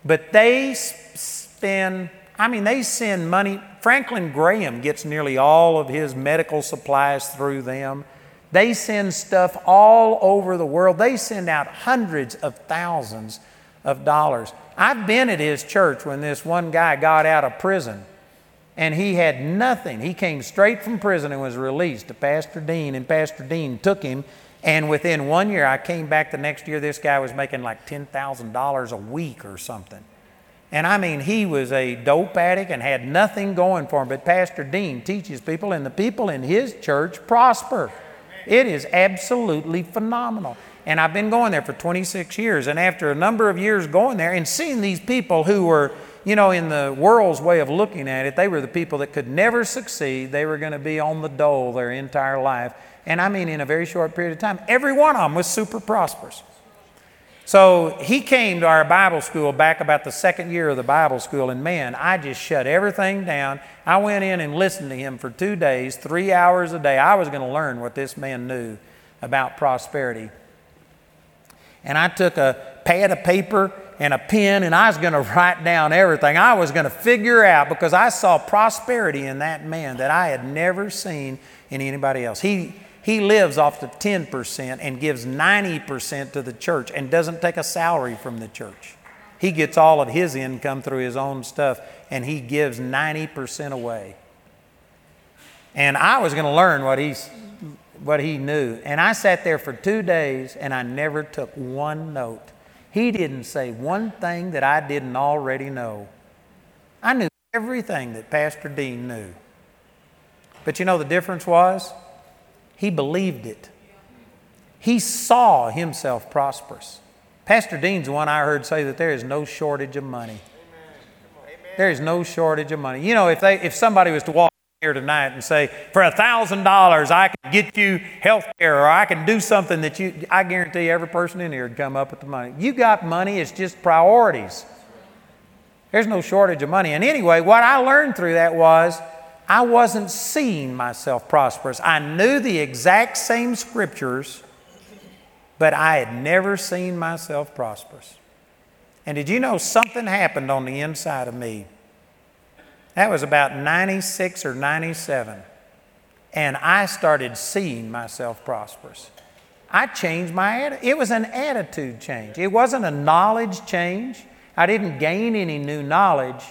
But they spend, I mean, they send money. Franklin Graham gets nearly all of his medical supplies through them. They send stuff all over the world. They send out hundreds of thousands of dollars. I've been at his church when this one guy got out of prison and he had nothing. He came straight from prison and was released to Pastor Dean, and Pastor Dean took him. And within one year, I came back the next year, this guy was making like $10,000 a week or something. And I mean, he was a dope addict and had nothing going for him. But Pastor Dean teaches people, and the people in his church prosper. It is absolutely phenomenal. And I've been going there for 26 years. And after a number of years going there and seeing these people who were you know, in the world's way of looking at it, they were the people that could never succeed. They were going to be on the dole their entire life. And I mean, in a very short period of time, every one of them was super prosperous. So he came to our Bible school back about the second year of the Bible school, and man, I just shut everything down. I went in and listened to him for two days, three hours a day. I was going to learn what this man knew about prosperity. And I took a pad of paper and a pen and I was going to write down everything. I was going to figure out because I saw prosperity in that man that I had never seen in anybody else. He, he lives off the 10% and gives 90% to the church and doesn't take a salary from the church. He gets all of his income through his own stuff and he gives 90% away. And I was going to learn what, he's, what he knew. And I sat there for two days and I never took one note. He didn't say one thing that I didn't already know. I knew everything that Pastor Dean knew. But you know the difference was? He believed it. He saw himself prosperous. Pastor Dean's the one I heard say that there is no shortage of money. There is no shortage of money. You know, if, they, if somebody was to walk here tonight and say, for a thousand dollars, I can get you health care or I can do something that you, I guarantee every person in here would come up with the money. You got money, it's just priorities. There's no shortage of money. And anyway, what I learned through that was I wasn't seeing myself prosperous. I knew the exact same scriptures, but I had never seen myself prosperous. And did you know something happened on the inside of me? That was about 96 or 97. And I started seeing myself prosperous. I changed my attitude. It was an attitude change. It wasn't a knowledge change. I didn't gain any new knowledge,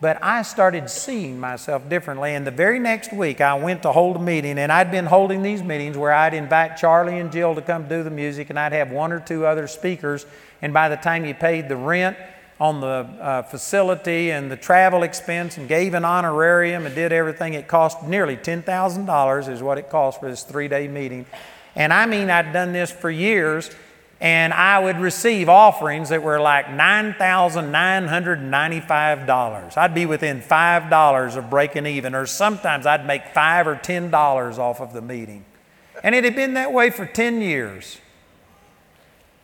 but I started seeing myself differently. And the very next week, I went to hold a meeting, and I'd been holding these meetings where I'd invite Charlie and Jill to come do the music, and I'd have one or two other speakers. And by the time you paid the rent, on the uh, facility and the travel expense and gave an honorarium and did everything. It cost nearly $10,000 is what it cost for this three-day meeting. And I mean, I'd done this for years, and I would receive offerings that were like $9,995. I'd be within $5 of breaking even, or sometimes I'd make 5 or $10 off of the meeting. And it had been that way for 10 years.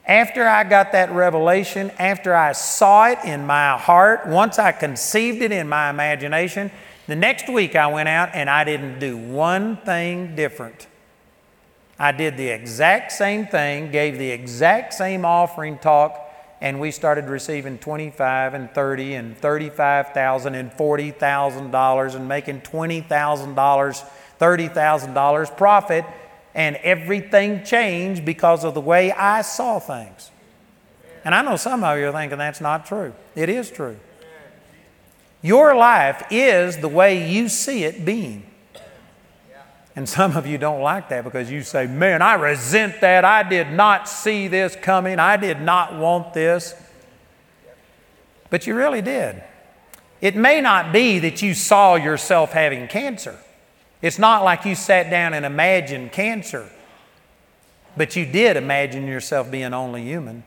After I got that revelation, after I saw it in my heart, once I conceived it in my imagination, the next week I went out and I didn't do one thing different. I did the exact same thing, gave the exact same offering talk, and we started receiving 25 and 30 and 35,000 and 40,000 dollars and making 20,000 dollars, 30,000 dollars profit and everything changed because of the way I saw things. And I know some of you are thinking that's not true. It is true. Your life is the way you see it being. And some of you don't like that because you say, Man, I resent that. I did not see this coming. I did not want this. But you really did. It may not be that you saw yourself having cancer. It's not like you sat down and imagined cancer, but you did imagine yourself being only human.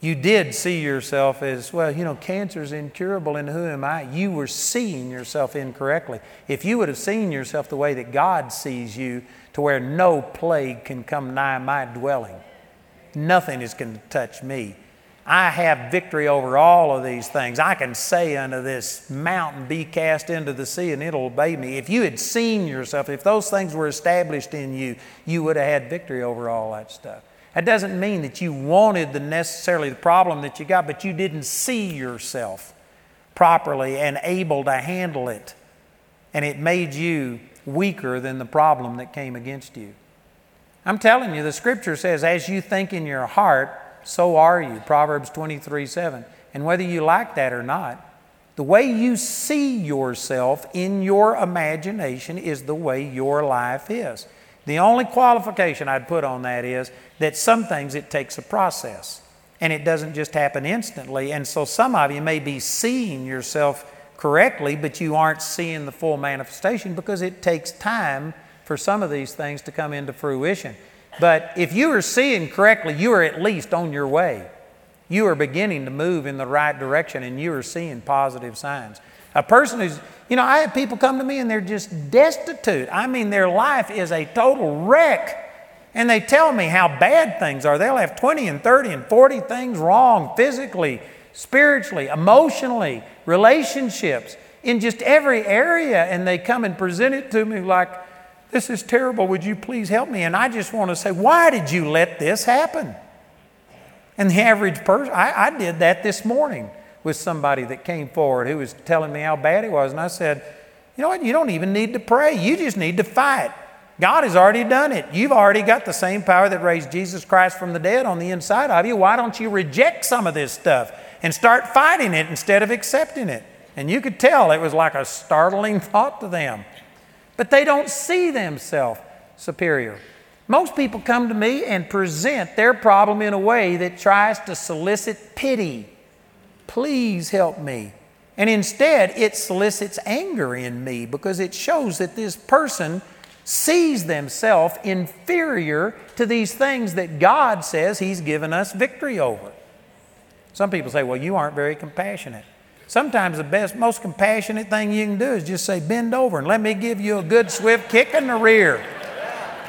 You did see yourself as, well, you know, cancer is incurable, and who am I? You were seeing yourself incorrectly. If you would have seen yourself the way that God sees you, to where no plague can come nigh my dwelling, nothing is going to touch me. I have victory over all of these things. I can say unto this mountain, Be cast into the sea, and it'll obey me. If you had seen yourself, if those things were established in you, you would have had victory over all that stuff. That doesn't mean that you wanted the necessarily the problem that you got, but you didn't see yourself properly and able to handle it. And it made you weaker than the problem that came against you. I'm telling you, the scripture says, as you think in your heart, so are you. Proverbs 23 7. And whether you like that or not, the way you see yourself in your imagination is the way your life is. The only qualification I'd put on that is that some things it takes a process and it doesn't just happen instantly. And so some of you may be seeing yourself correctly, but you aren't seeing the full manifestation because it takes time for some of these things to come into fruition. But if you are seeing correctly, you are at least on your way. You are beginning to move in the right direction and you are seeing positive signs. A person who's, you know, I have people come to me and they're just destitute. I mean, their life is a total wreck. And they tell me how bad things are. They'll have 20 and 30 and 40 things wrong physically, spiritually, emotionally, relationships, in just every area. And they come and present it to me like, this is terrible. Would you please help me? And I just want to say, Why did you let this happen? And the average person, I, I did that this morning with somebody that came forward who was telling me how bad it was. And I said, You know what? You don't even need to pray. You just need to fight. God has already done it. You've already got the same power that raised Jesus Christ from the dead on the inside of you. Why don't you reject some of this stuff and start fighting it instead of accepting it? And you could tell it was like a startling thought to them but they don't see themselves superior. Most people come to me and present their problem in a way that tries to solicit pity. Please help me. And instead, it solicits anger in me because it shows that this person sees themselves inferior to these things that God says He's given us victory over. Some people say, Well, you aren't very compassionate. Sometimes the best, most compassionate thing you can do is just say, bend over and let me give you a good swift kick in the rear.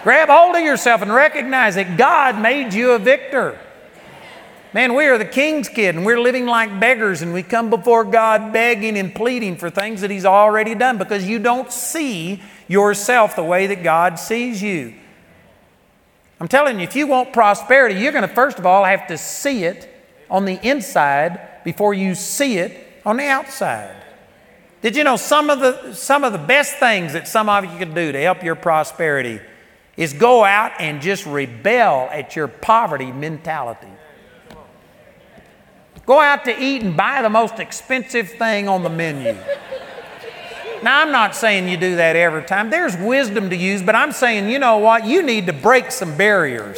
Grab hold of yourself and recognize that God made you a victor. Man, we are the king's kid and we're living like beggars and we come before God begging and pleading for things that He's already done because you don't see yourself the way that God sees you. I'm telling you, if you want prosperity, you're going to first of all have to see it on the inside before you see it on the outside. Did you know some of the, some of the best things that some of you can do to help your prosperity is go out and just rebel at your poverty mentality? Go out to eat and buy the most expensive thing on the menu. Now, I'm not saying you do that every time. There's wisdom to use, but I'm saying, you know what? You need to break some barriers.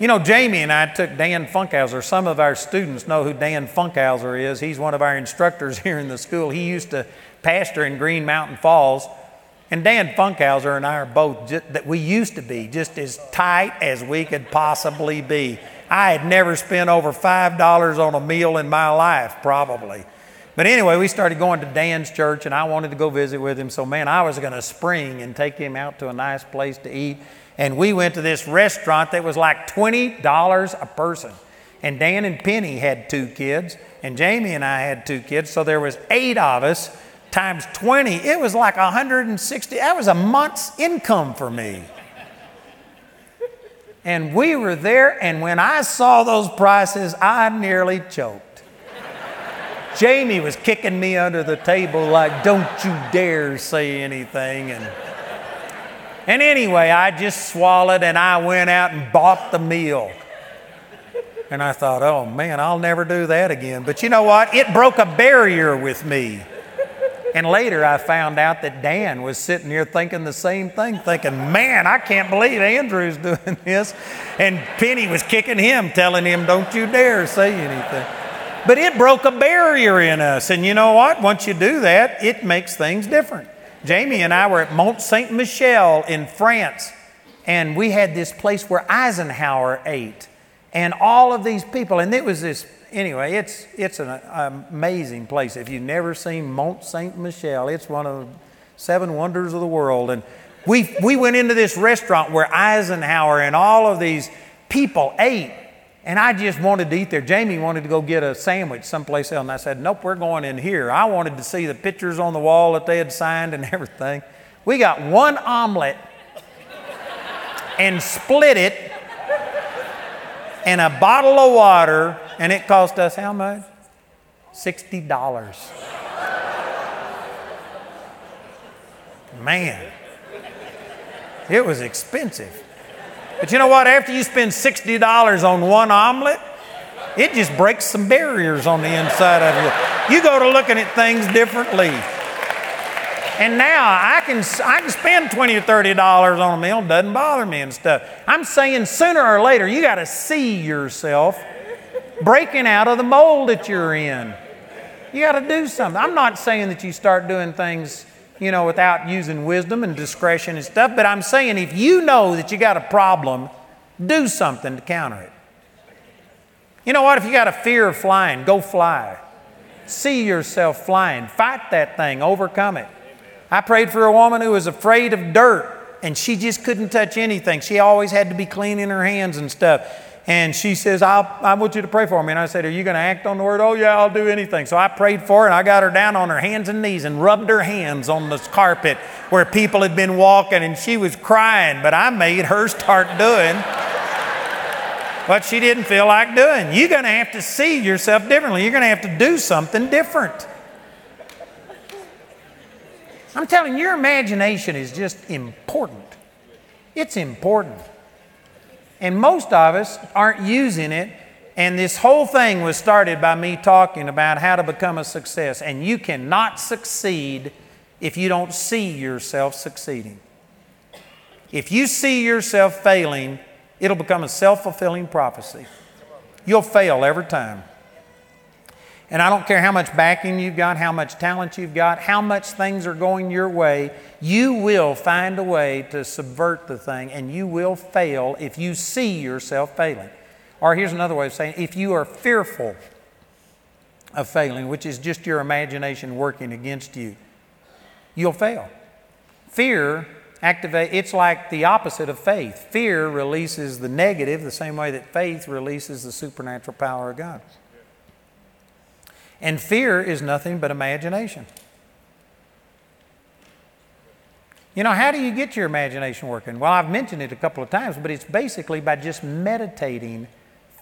You know, Jamie and I took Dan Funkhauser. Some of our students know who Dan Funkhauser is. He's one of our instructors here in the school. He used to pastor in Green Mountain Falls. And Dan Funkhauser and I are both just, that we used to be just as tight as we could possibly be. I had never spent over $5 on a meal in my life, probably. But anyway, we started going to Dan's church, and I wanted to go visit with him. So, man, I was going to spring and take him out to a nice place to eat. And we went to this restaurant that was like $20 a person. And Dan and Penny had two kids, and Jamie and I had two kids. So there was eight of us times 20. It was like 160. That was a month's income for me. And we were there, and when I saw those prices, I nearly choked. Jamie was kicking me under the table like, don't you dare say anything. And, and anyway, I just swallowed and I went out and bought the meal. And I thought, oh man, I'll never do that again. But you know what? It broke a barrier with me. And later I found out that Dan was sitting here thinking the same thing, thinking, man, I can't believe Andrew's doing this. And Penny was kicking him, telling him, don't you dare say anything. But it broke a barrier in us. And you know what? Once you do that, it makes things different. Jamie and I were at Mont Saint Michel in France, and we had this place where Eisenhower ate. And all of these people, and it was this, anyway, it's, it's an amazing place. If you've never seen Mont Saint Michel, it's one of the seven wonders of the world. And we, we went into this restaurant where Eisenhower and all of these people ate. And I just wanted to eat there. Jamie wanted to go get a sandwich someplace else. And I said, Nope, we're going in here. I wanted to see the pictures on the wall that they had signed and everything. We got one omelet and split it and a bottle of water, and it cost us how much? $60. Man, it was expensive. But you know what? After you spend $60 on one omelet, it just breaks some barriers on the inside of you. You go to looking at things differently. And now I can, I can spend 20 or $30 on a meal, doesn't bother me and stuff. I'm saying sooner or later, you got to see yourself breaking out of the mold that you're in. You got to do something. I'm not saying that you start doing things you know, without using wisdom and discretion and stuff. But I'm saying if you know that you got a problem, do something to counter it. You know what? If you got a fear of flying, go fly. See yourself flying. Fight that thing, overcome it. I prayed for a woman who was afraid of dirt and she just couldn't touch anything. She always had to be cleaning her hands and stuff. And she says, i want you to pray for me. And I said, Are you going to act on the word? Oh, yeah, I'll do anything. So I prayed for her and I got her down on her hands and knees and rubbed her hands on this carpet where people had been walking and she was crying, but I made her start doing what she didn't feel like doing. You're going to have to see yourself differently. You're going to have to do something different. I'm telling you, your imagination is just important. It's important. And most of us aren't using it. And this whole thing was started by me talking about how to become a success. And you cannot succeed if you don't see yourself succeeding. If you see yourself failing, it'll become a self fulfilling prophecy. You'll fail every time. And I don't care how much backing you've got, how much talent you've got, how much things are going your way, you will find a way to subvert the thing and you will fail if you see yourself failing. Or here's another way of saying if you are fearful of failing, which is just your imagination working against you, you'll fail. Fear activate it's like the opposite of faith. Fear releases the negative the same way that faith releases the supernatural power of God. And fear is nothing but imagination. You know, how do you get your imagination working? Well, I've mentioned it a couple of times, but it's basically by just meditating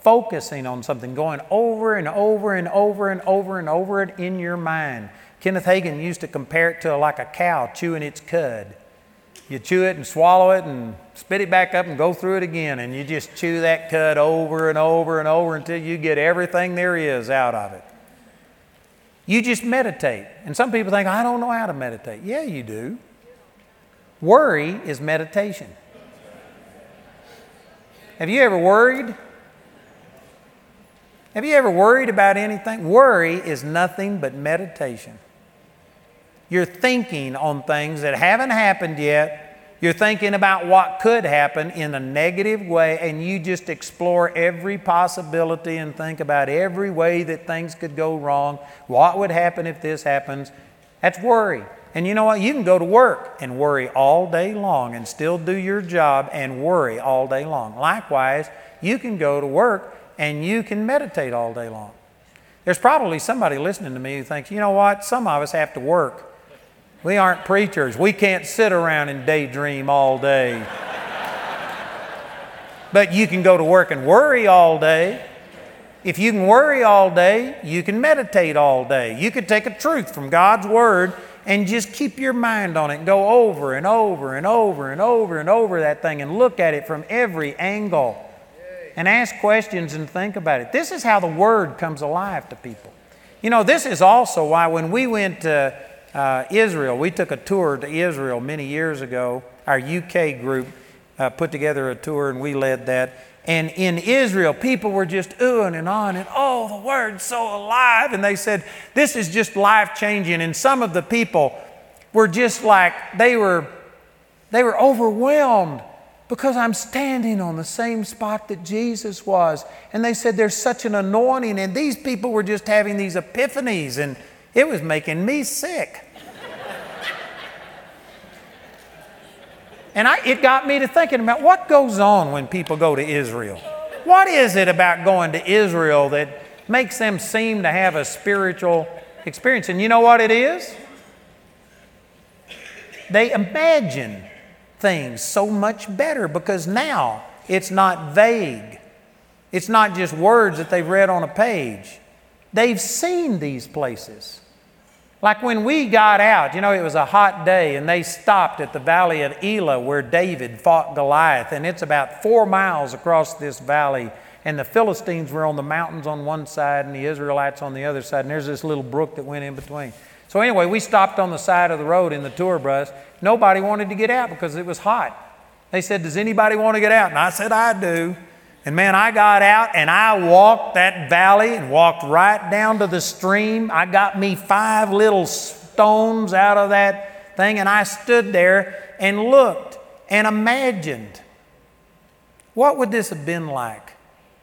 focusing on something, going over and over and over and over and over it in your mind. Kenneth Hagin used to compare it to like a cow chewing its cud. You chew it and swallow it and spit it back up and go through it again, and you just chew that cud over and over and over until you get everything there is out of it. You just meditate. And some people think, I don't know how to meditate. Yeah, you do. Worry is meditation. Have you ever worried? Have you ever worried about anything? Worry is nothing but meditation. You're thinking on things that haven't happened yet. You're thinking about what could happen in a negative way, and you just explore every possibility and think about every way that things could go wrong. What would happen if this happens? That's worry. And you know what? You can go to work and worry all day long and still do your job and worry all day long. Likewise, you can go to work and you can meditate all day long. There's probably somebody listening to me who thinks, you know what, some of us have to work. We aren't preachers. We can't sit around and daydream all day. but you can go to work and worry all day. If you can worry all day, you can meditate all day. You could take a truth from God's Word and just keep your mind on it and go over and over and over and over and over that thing and look at it from every angle and ask questions and think about it. This is how the Word comes alive to people. You know, this is also why when we went to uh, Israel, we took a tour to Israel many years ago. Our UK group uh, put together a tour and we led that. And in Israel, people were just oohing and on and, oh, the Word's so alive. And they said, this is just life changing. And some of the people were just like, they were, they were overwhelmed because I'm standing on the same spot that Jesus was. And they said there's such an anointing, and these people were just having these epiphanies, and it was making me sick. and I, it got me to thinking about what goes on when people go to Israel. What is it about going to Israel that makes them seem to have a spiritual experience? And you know what it is? They imagine things so much better because now it's not vague. It's not just words that they've read on a page. They've seen these places. Like when we got out, you know, it was a hot day and they stopped at the valley of Elah where David fought Goliath. And it's about four miles across this valley. And the Philistines were on the mountains on one side and the Israelites on the other side. And there's this little brook that went in between. So, anyway, we stopped on the side of the road in the tour bus. Nobody wanted to get out because it was hot. They said, Does anybody want to get out? And I said, I do. And man, I got out and I walked that valley and walked right down to the stream. I got me five little stones out of that thing and I stood there and looked and imagined what would this have been like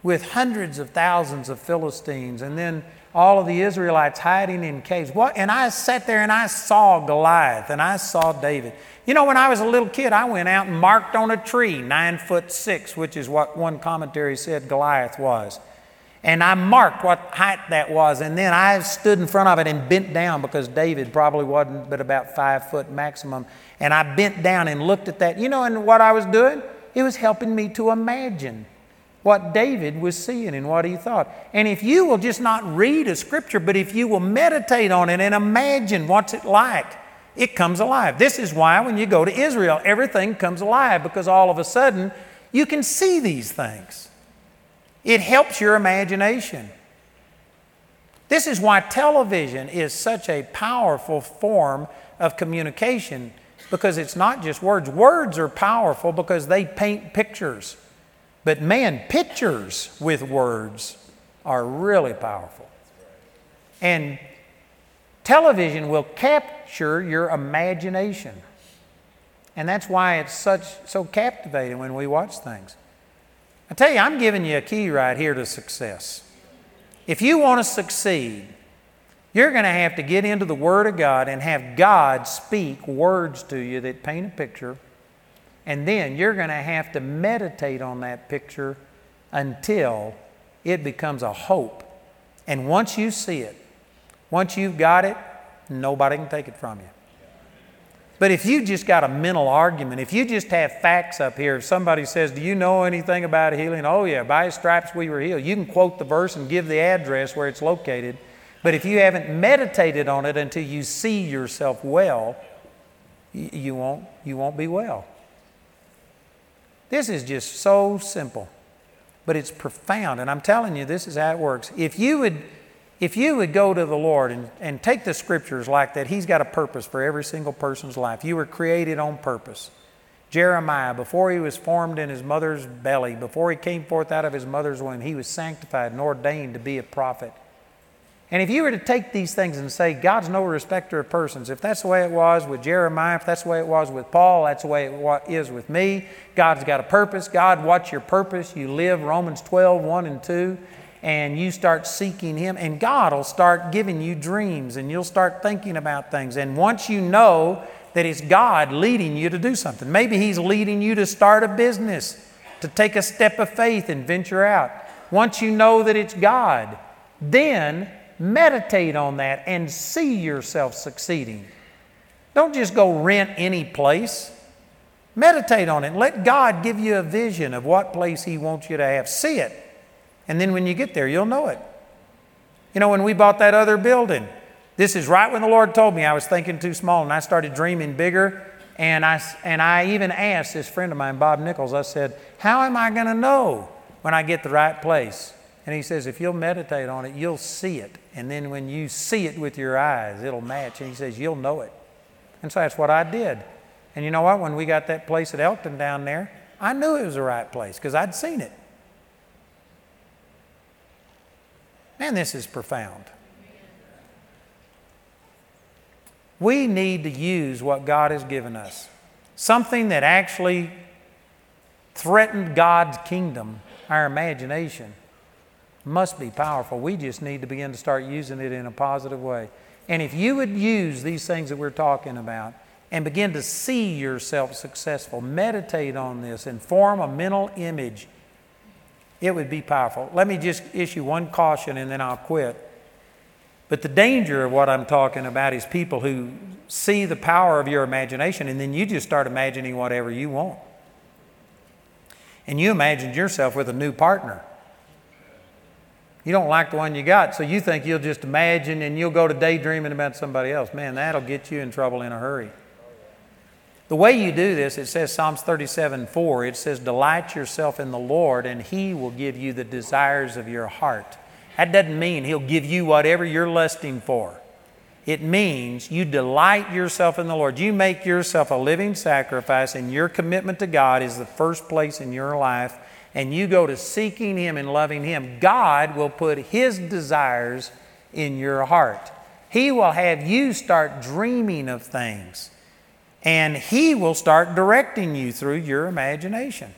with hundreds of thousands of Philistines and then all of the Israelites hiding in caves. What? And I sat there and I saw Goliath and I saw David. You know, when I was a little kid, I went out and marked on a tree nine foot six, which is what one commentary said Goliath was. And I marked what height that was, and then I stood in front of it and bent down because David probably wasn't but about five foot maximum. And I bent down and looked at that. You know, and what I was doing? It was helping me to imagine what David was seeing and what he thought. And if you will just not read a scripture, but if you will meditate on it and imagine what's it like, it comes alive. This is why when you go to Israel, everything comes alive because all of a sudden you can see these things. It helps your imagination. This is why television is such a powerful form of communication because it's not just words. Words are powerful because they paint pictures. But man, pictures with words are really powerful. And television will capture your imagination. And that's why it's such so captivating when we watch things. I tell you, I'm giving you a key right here to success. If you want to succeed, you're going to have to get into the Word of God and have God speak words to you that paint a picture and then you're going to have to meditate on that picture until it becomes a hope. And once you see it, once you've got it, nobody can take it from you. But if you just got a mental argument, if you just have facts up here, if somebody says, Do you know anything about healing? Oh, yeah, by his stripes we were healed. You can quote the verse and give the address where it's located. But if you haven't meditated on it until you see yourself well, you won't, you won't be well. This is just so simple, but it's profound. And I'm telling you, this is how it works. If you would if you would go to the Lord and, and take the scriptures like that, He's got a purpose for every single person's life. You were created on purpose. Jeremiah, before he was formed in his mother's belly, before he came forth out of his mother's womb, he was sanctified and ordained to be a prophet. And if you were to take these things and say, God's no respecter of persons, if that's the way it was with Jeremiah, if that's the way it was with Paul, that's the way it is with me, God's got a purpose. God, what's your purpose? You live Romans 12, 1 and 2 and you start seeking Him, and God will start giving you dreams, and you'll start thinking about things. And once you know that it's God leading you to do something, maybe He's leading you to start a business, to take a step of faith and venture out. Once you know that it's God, then meditate on that and see yourself succeeding. Don't just go rent any place. Meditate on it. Let God give you a vision of what place He wants you to have. See it. And then when you get there, you'll know it. You know, when we bought that other building, this is right when the Lord told me I was thinking too small and I started dreaming bigger. And I, and I even asked this friend of mine, Bob Nichols, I said, How am I going to know when I get the right place? And he says, If you'll meditate on it, you'll see it. And then when you see it with your eyes, it'll match. And he says, You'll know it. And so that's what I did. And you know what? When we got that place at Elkton down there, I knew it was the right place because I'd seen it. Man, this is profound. We need to use what God has given us. Something that actually threatened God's kingdom, our imagination, must be powerful. We just need to begin to start using it in a positive way. And if you would use these things that we're talking about and begin to see yourself successful, meditate on this, and form a mental image it would be powerful. Let me just issue one caution and then I'll quit. But the danger of what I'm talking about is people who see the power of your imagination and then you just start imagining whatever you want. And you imagined yourself with a new partner. You don't like the one you got, so you think you'll just imagine and you'll go to daydreaming about somebody else. Man, that'll get you in trouble in a hurry. The way you do this, it says Psalms 37 4, it says, Delight yourself in the Lord, and He will give you the desires of your heart. That doesn't mean He'll give you whatever you're lusting for. It means you delight yourself in the Lord. You make yourself a living sacrifice, and your commitment to God is the first place in your life. And you go to seeking Him and loving Him. God will put His desires in your heart. He will have you start dreaming of things and He will start directing you through your imagination.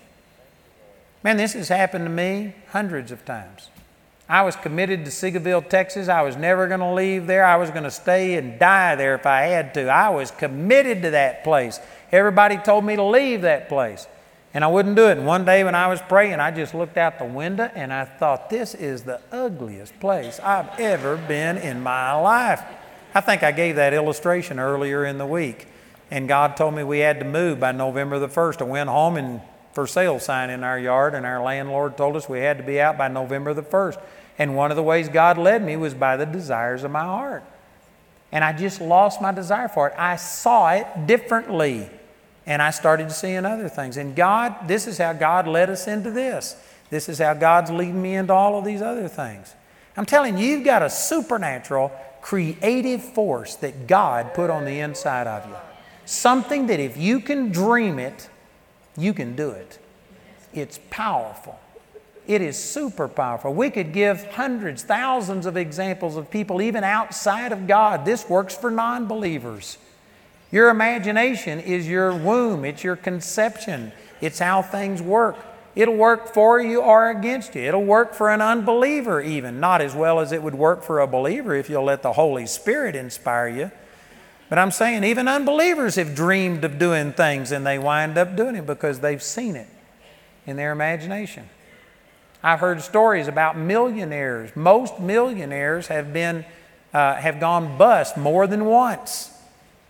Man, this has happened to me hundreds of times. I was committed to Seagoville, Texas. I was never going to leave there. I was going to stay and die there if I had to. I was committed to that place. Everybody told me to leave that place, and I wouldn't do it. And one day when I was praying, I just looked out the window and I thought, this is the ugliest place I've ever been in my life. I think I gave that illustration earlier in the week and God told me we had to move by November the 1st. I went home and for sale sign in our yard, and our landlord told us we had to be out by November the 1st. And one of the ways God led me was by the desires of my heart. And I just lost my desire for it. I saw it differently. And I started seeing other things. And God, this is how God led us into this. This is how God's leading me into all of these other things. I'm telling you, you've got a supernatural, creative force that God put on the inside of you. Something that if you can dream it, you can do it. It's powerful. It is super powerful. We could give hundreds, thousands of examples of people, even outside of God. This works for non believers. Your imagination is your womb, it's your conception, it's how things work. It'll work for you or against you. It'll work for an unbeliever, even. Not as well as it would work for a believer if you'll let the Holy Spirit inspire you. But I'm saying even unbelievers have dreamed of doing things and they wind up doing it because they've seen it in their imagination. I've heard stories about millionaires. Most millionaires have been uh, have gone bust more than once.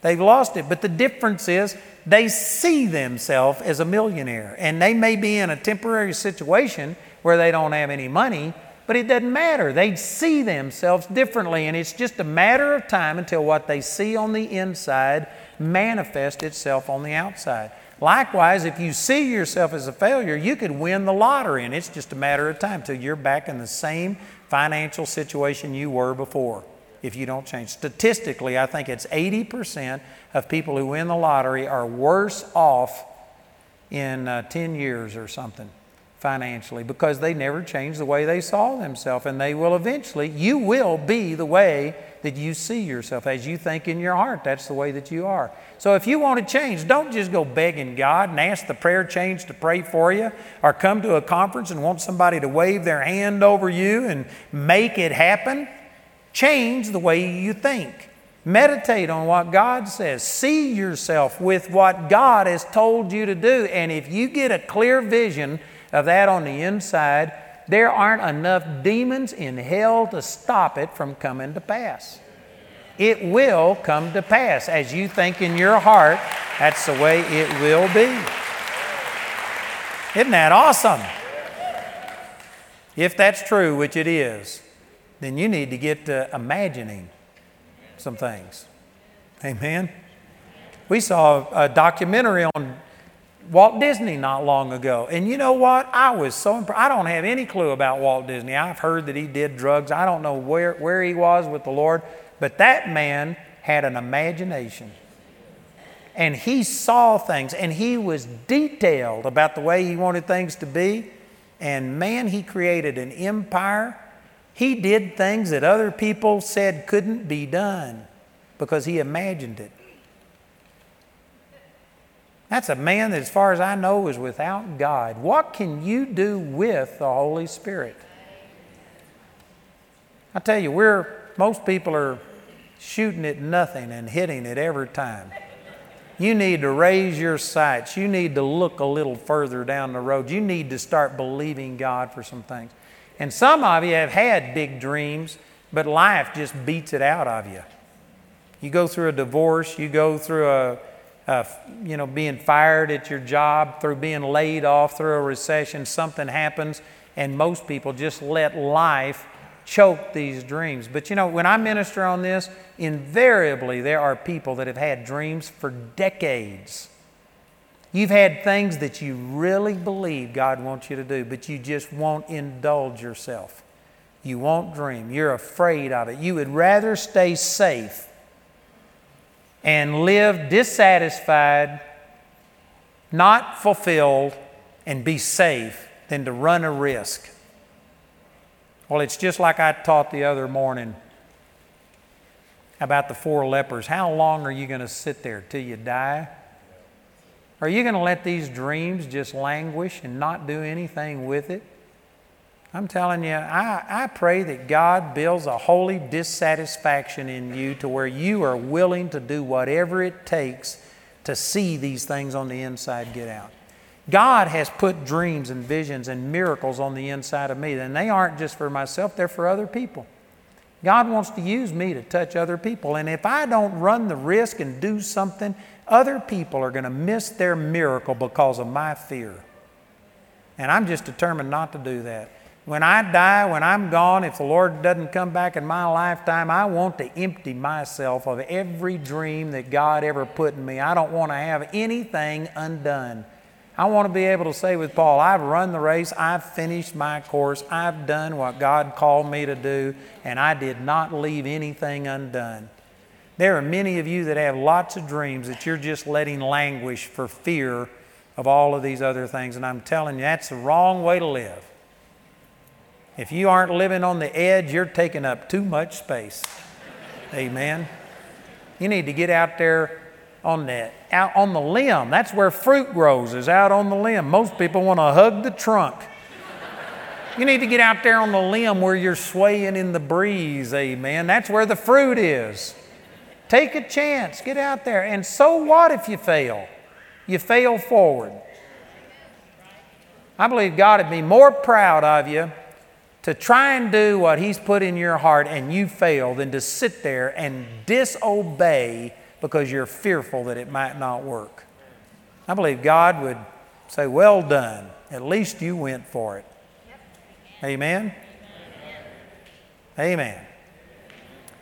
They've lost it. But the difference is they see themselves as a millionaire. And they may be in a temporary situation where they don't have any money, but it doesn't matter. They see themselves differently. And it's just a matter of time until what they see on the inside manifests itself on the outside. Likewise, if you see yourself as a failure, you could win the lottery, and it's just a matter of time till you're back in the same financial situation you were before if you don't change. Statistically, I think it's 80% of people who win the lottery are worse off in uh, 10 years or something financially because they never changed the way they saw themselves. And they will eventually, you will be the way that you see yourself. As you think in your heart, that's the way that you are. So if you want to change, don't just go begging God and ask the prayer change to pray for you or come to a conference and want somebody to wave their hand over you and make it happen. Change the way you think. Meditate on what God says. See yourself with what God has told you to do. And if you get a clear vision of that on the inside, there aren't enough demons in hell to stop it from coming to pass. It will come to pass. As you think in your heart, that's the way it will be. Isn't that awesome? If that's true, which it is, then you need to get to imagining some things. Amen. We saw a documentary on Walt Disney not long ago. And you know what? I was so impressed. I don't have any clue about Walt Disney. I've heard that he did drugs. I don't know where, where he was with the Lord. But that man had an imagination. And he saw things and he was detailed about the way he wanted things to be. And man, he created an empire he did things that other people said couldn't be done because he imagined it. That's a man that, as far as I know, is without God. What can you do with the Holy Spirit? I tell you, we're, most people are shooting at nothing and hitting it every time. You need to raise your sights. You need to look a little further down the road. You need to start believing God for some things. And some of you have had big dreams, but life just beats it out of you. You go through a divorce, you go through a, a, you know, being fired at your job, through being laid off, through a recession, something happens, and most people just let life choke these dreams. But you know, when I minister on this, invariably there are people that have had dreams for decades. You've had things that you really believe God wants you to do, but you just won't indulge yourself. You won't dream. You're afraid of it. You would rather stay safe and live dissatisfied, not fulfilled, and be safe than to run a risk. Well, it's just like I taught the other morning about the four lepers. How long are you going to sit there till you die? Are you going to let these dreams just languish and not do anything with it? I'm telling you, I, I pray that God builds a holy dissatisfaction in you to where you are willing to do whatever it takes to see these things on the inside get out. God has put dreams and visions and miracles on the inside of me, and they aren't just for myself, they're for other people. God wants to use me to touch other people, and if I don't run the risk and do something other people are going to miss their miracle because of my fear. And I'm just determined not to do that. When I die, when I'm gone, if the Lord doesn't come back in my lifetime, I want to empty myself of every dream that God ever put in me. I don't want to have anything undone. I want to be able to say with Paul, I've run the race, I've finished my course, I've done what God called me to do, and I did not leave anything undone. There are many of you that have lots of dreams that you're just letting languish for fear of all of these other things. And I'm telling you, that's the wrong way to live. If you aren't living on the edge, you're taking up too much space. Amen. You need to get out there on the out on the limb. That's where fruit grows, is out on the limb. Most people want to hug the trunk. You need to get out there on the limb where you're swaying in the breeze, amen. That's where the fruit is. Take a chance, get out there. And so what if you fail? You fail forward. I believe God would be more proud of you to try and do what He's put in your heart and you fail than to sit there and disobey because you're fearful that it might not work. I believe God would say, Well done. At least you went for it. Amen? Amen.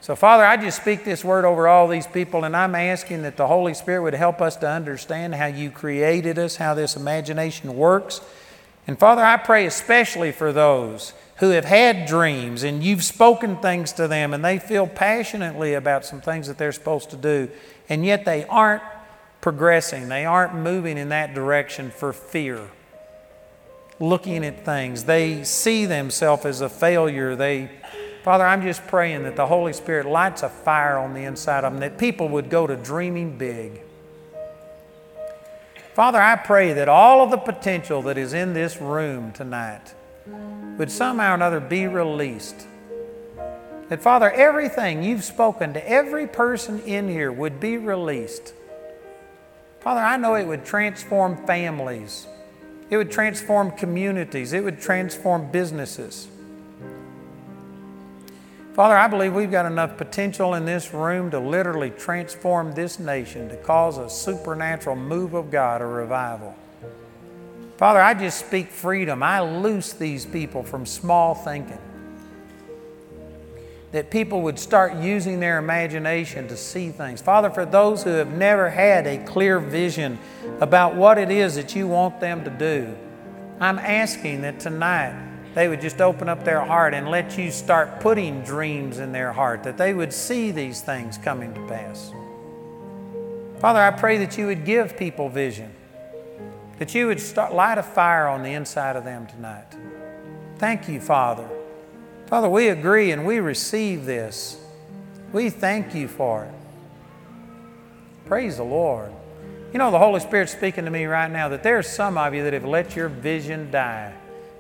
So, Father, I just speak this word over all these people, and I'm asking that the Holy Spirit would help us to understand how you created us, how this imagination works. And, Father, I pray especially for those who have had dreams and you've spoken things to them and they feel passionately about some things that they're supposed to do, and yet they aren't progressing, they aren't moving in that direction for fear. Looking at things, they see themselves as a failure. They, Father, I'm just praying that the Holy Spirit lights a fire on the inside of them, that people would go to dreaming big. Father, I pray that all of the potential that is in this room tonight would somehow or another be released. That, Father, everything you've spoken to every person in here would be released. Father, I know it would transform families, it would transform communities, it would transform businesses. Father, I believe we've got enough potential in this room to literally transform this nation, to cause a supernatural move of God, a revival. Father, I just speak freedom. I loose these people from small thinking. That people would start using their imagination to see things. Father, for those who have never had a clear vision about what it is that you want them to do, I'm asking that tonight they would just open up their heart and let you start putting dreams in their heart, that they would see these things coming to pass. Father, I pray that you would give people vision that you would start, light a fire on the inside of them tonight. Thank you, Father. Father, we agree and we receive this. We thank you for it. Praise the Lord. You know, the Holy Spirit's speaking to me right now that there's some of you that have let your vision die.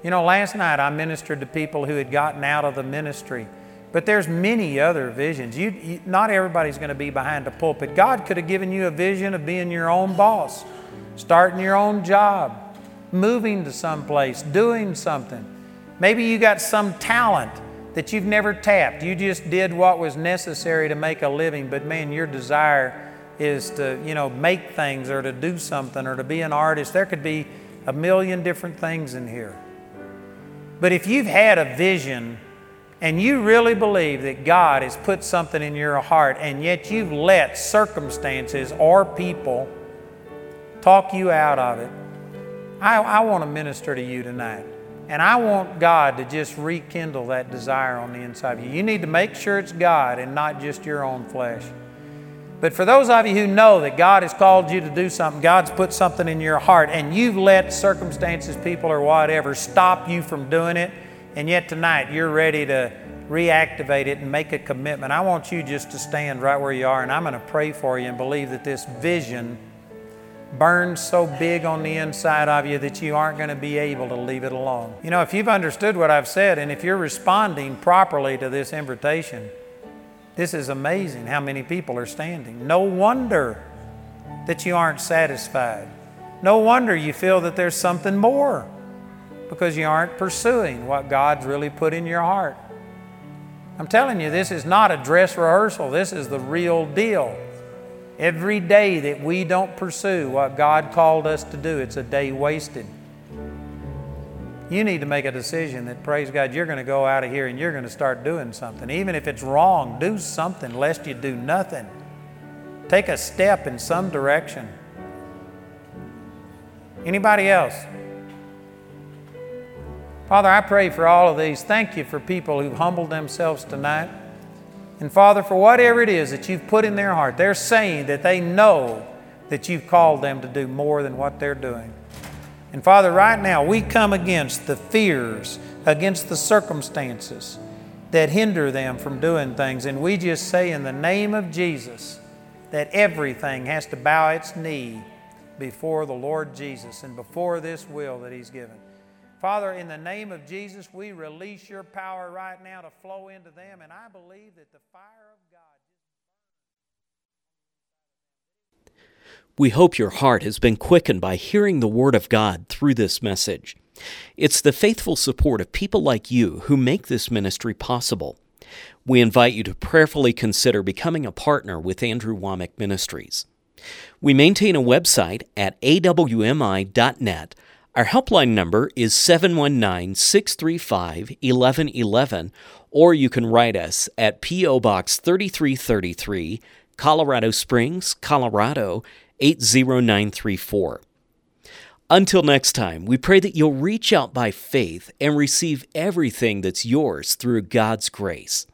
You know, last night I ministered to people who had gotten out of the ministry, but there's many other visions. You, you not everybody's going to be behind a pulpit. God could have given you a vision of being your own boss starting your own job, moving to some place, doing something. Maybe you got some talent that you've never tapped. You just did what was necessary to make a living, but man, your desire is to, you know, make things or to do something or to be an artist. There could be a million different things in here. But if you've had a vision and you really believe that God has put something in your heart and yet you've let circumstances or people talk you out of it. I, I want to minister to you tonight. And I want God to just rekindle that desire on the inside of you. You need to make sure it's God and not just your own flesh. But for those of you who know that God has called you to do something, God's put something in your heart, and you've let circumstances, people, or whatever stop you from doing it, and yet tonight you're ready to reactivate it and make a commitment, I want you just to stand right where you are, and I'm going to pray for you and believe that this vision burns so big on the inside of you that you aren't going to be able to leave it alone. You know, if you've understood what I've said and if you're responding properly to this invitation, this is amazing how many people are standing. No wonder that you aren't satisfied. No wonder you feel that there's something more because you aren't pursuing what God's really put in your heart. I'm telling you, this is not a dress rehearsal, this is the real deal. Every day that we don't pursue what God called us to do, it's a day wasted. You need to make a decision that, praise God, you're going to go out of here and you're going to start doing something. Even if it's wrong, do something lest you do nothing. Take a step in some direction. Anybody else? Father, I pray for all of these. Thank you for people who've humbled themselves tonight. And Father, for whatever it is that you've put in their heart, they're saying that they know that you've called them to do more than what they're doing. And Father, right now, we come against the fears, against the circumstances that hinder them from doing things. And we just say in the name of Jesus that everything has to bow its knee before the Lord Jesus and before this will that He's given. Father, in the name of Jesus, we release your power right now to flow into them, and I believe that the fire of God. We hope your heart has been quickened by hearing the Word of God through this message. It's the faithful support of people like you who make this ministry possible. We invite you to prayerfully consider becoming a partner with Andrew Wommack Ministries. We maintain a website at awmi.net. Our helpline number is 719 635 1111, or you can write us at P.O. Box 3333, Colorado Springs, Colorado 80934. Until next time, we pray that you'll reach out by faith and receive everything that's yours through God's grace.